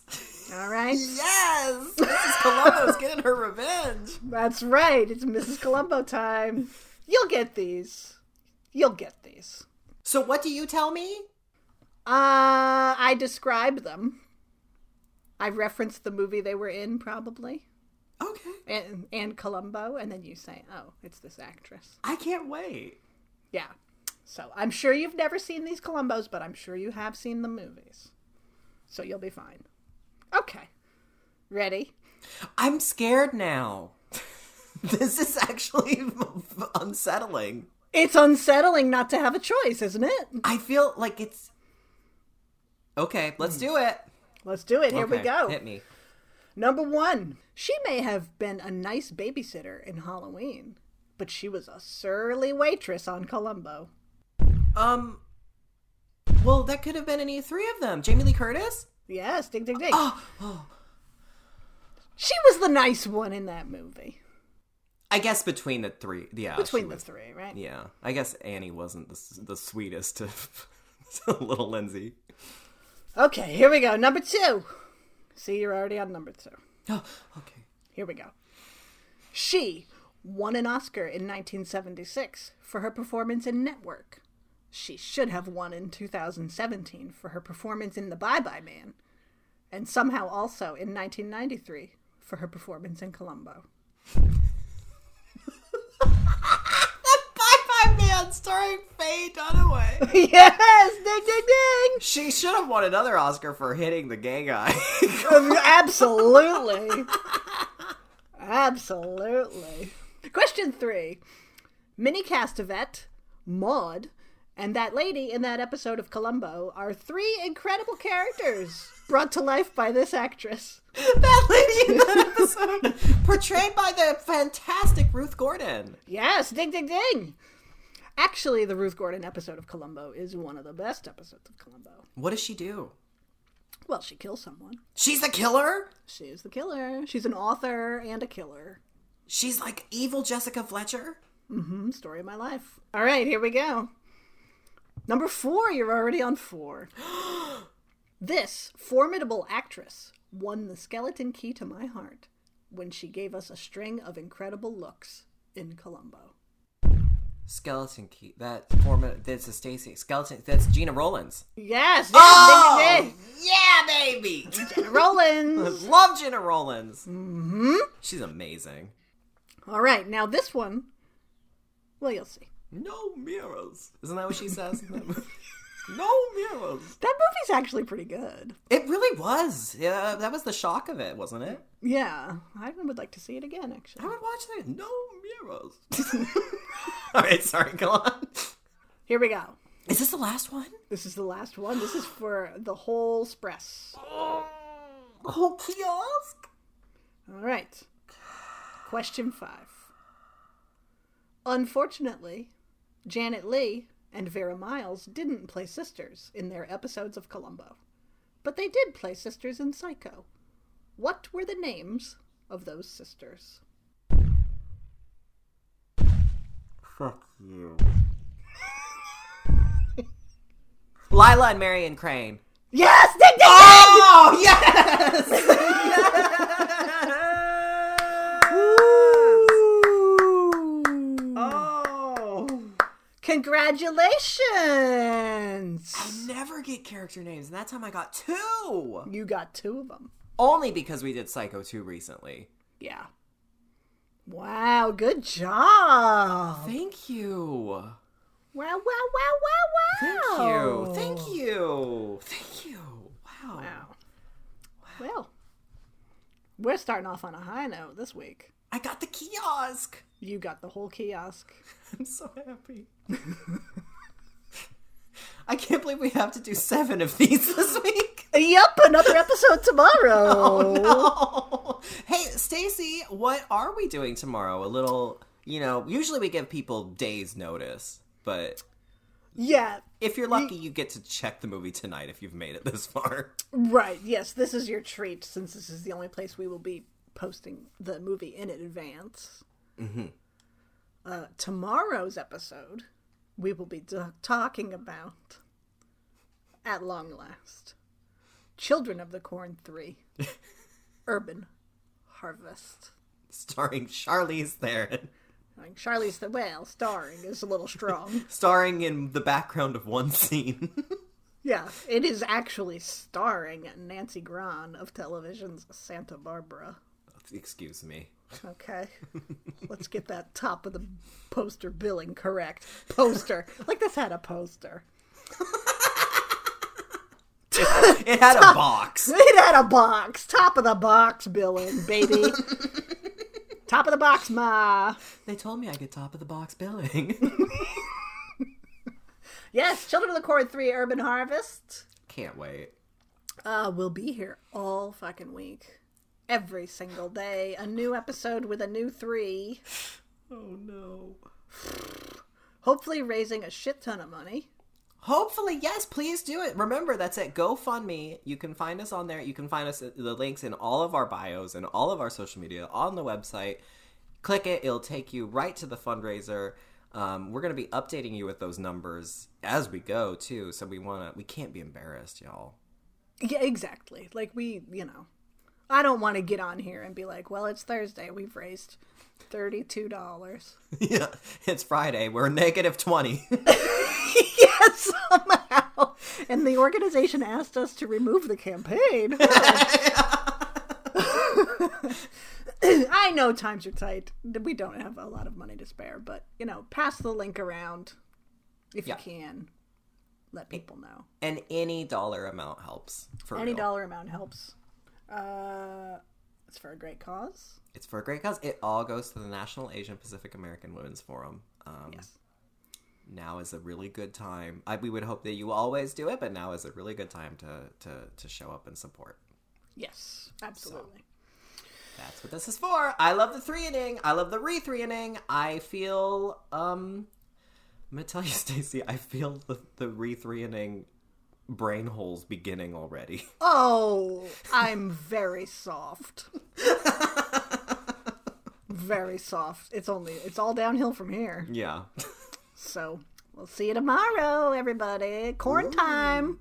All right? Yes. Mrs. Columbo's getting her revenge. That's right. It's Mrs. Columbo time. You'll get these. You'll get these. So what do you tell me? Uh, I described them. I referenced the movie they were in, probably, Okay. and and Columbo, and then you say, "Oh, it's this actress." I can't wait. Yeah. So I'm sure you've never seen these Columbos, but I'm sure you have seen the movies. So you'll be fine. Okay. Ready? I'm scared now. this is actually unsettling. It's unsettling not to have a choice, isn't it? I feel like it's Okay, let's do it. Let's do it. Here we go. Hit me. Number one, she may have been a nice babysitter in Halloween, but she was a surly waitress on Columbo. Um Well, that could have been any three of them. Jamie Lee Curtis? Yes, ding, ding, ding. Oh, oh. She was the nice one in that movie. I guess between the three. Yeah. Between the was- three, right? Yeah. I guess Annie wasn't the, the sweetest of little Lindsey. Okay, here we go. Number two. See, you're already on number two. Oh, okay. Here we go. She won an Oscar in 1976 for her performance in Network. She should have won in 2017 for her performance in The Bye Bye Man, and somehow also in 1993 for her performance in Columbo. Bye Bye Man starring Faye Dunaway. yes, ding ding ding. She should have won another Oscar for hitting the gay guy. Um, absolutely. Absolutely. Question three. Minnie Castevet, Maud, and that lady in that episode of Columbo are three incredible characters brought to life by this actress. that lady in that episode, portrayed by the fantastic Ruth Gordon. Yes, ding ding ding. Actually, the Ruth Gordon episode of Columbo is one of the best episodes of Columbo. What does she do? Well, she kills someone. She's the killer. She is the killer. She's an author and a killer. She's like evil Jessica Fletcher. Hmm, story of my life. All right, here we go. Number four, you're already on four. This formidable actress won the skeleton key to my heart when she gave us a string of incredible looks in Columbo. Skeleton key. That form. That's a Stacie. Skeleton. That's Gena Rowlands. Yes, yes, Oh! ding, ding, yeah, baby. Gena Rowlands. Love Gena Rowlands. Mm-hmm. She's amazing. All right, now this one. Well, you'll see. No mirrors. Isn't that what she says? in that movie? no mirrors. That movie's actually pretty good. It really was. Yeah, that was the shock of it, wasn't it? Yeah, I would like to see it again. Actually, I would watch that. No mirrors. All right, sorry. Go on. here we go. Is this the last one? This is the last one. This is for the whole express. Whole kiosk. All right. Question five. Unfortunately, Janet Leigh and Vera Miles didn't play sisters in their episodes of Columbo, but they did play sisters in Psycho. What were the names of those sisters? Fuck you. Lila and Marion Crane. Yes, ding, ding, ding! Oh yes! oh. Congratulations! I never get character names, and that time I got two. You got two of them. Only because we did Psycho 2 recently. Yeah. Wow, good job. Thank you. Wow, wow, wow, wow, wow. Thank you. Thank you. Thank you. Wow. Wow. Well, we're starting off on a high note this week. I got the kiosk. You got the whole kiosk. I'm so happy. I can't believe we have to do seven of these this week. Yep, another episode tomorrow. Oh, hey, Stacie, what are we doing tomorrow? A little, you know, usually we give people days notice, but Yeah, if you're lucky, you get to check the movie tonight if you've made it this far. right. Yes, this is your treat since this is the only place we will be posting the movie in advance. Mm-hmm. Uh, tomorrow's episode, we will be t- talking about, at long last, Children of the Corn 3 Urban Harvest. Starring Charlize Theron, Like Charlie's the Whale starring is a little strong. starring in the background of one scene. yeah, it is actually starring Nancy Grahn of television's Santa Barbara. Excuse me. Okay, let's get that top of the poster billing correct. Poster, like this had a poster. It had a box. It had a box. Top of the box billing, baby. top of the box, ma. They told me I get top of the box billing. Yes, Children of the Corn 3 Urban Harvest. Can't wait. Uh, we'll be here all fucking week. Every single day. A new episode with a new three. Oh no. Hopefully raising a shit ton of money. Hopefully, yes, please do it. Remember, that's at GoFundMe. You can find us on there. You can find us the links in all of our bios and all of our social media on the website. Click it, it'll take you right to the fundraiser. Um, we're gonna be updating you with those numbers as we go too. So we wanna, we can't be embarrassed, y'all. Yeah, exactly. Like we, you know, I don't want to get on here and be like, "Well, it's Thursday. We've raised thirty-two dollars." yeah, it's Friday. We're negative twenty. yes, somehow. And the organization asked us to remove the campaign. I know times are tight. We don't have a lot of money to spare, but you know, pass the link around if Yeah. you can. Let people know. and any dollar amount helps. For Any real. dollar amount helps. Uh, it's for a great cause. It's for a great cause. It all goes to the National Asian Pacific American Women's Forum. Um, Yes. Now is a really good time. I, we would hope that you always do it, but now is a really good time to to, to show up and support. Yes, absolutely. That's what this is for. I love the three inning. I love the re three inning. I feel um I'm gonna tell you, Stacie, I feel the, the re three inning brain holes beginning already. Oh, I'm very soft. very soft. It's only it's all downhill from here. Yeah. so, we'll see you tomorrow everybody. Corn Ooh. time.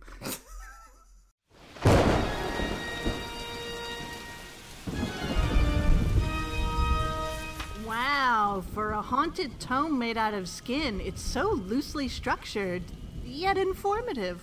Wow, for a haunted tome made out of skin, it's so loosely structured, yet informative.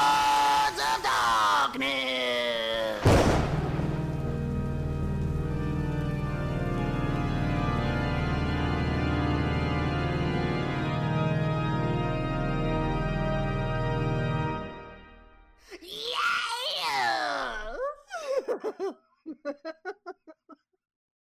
of Darkness. Yeah!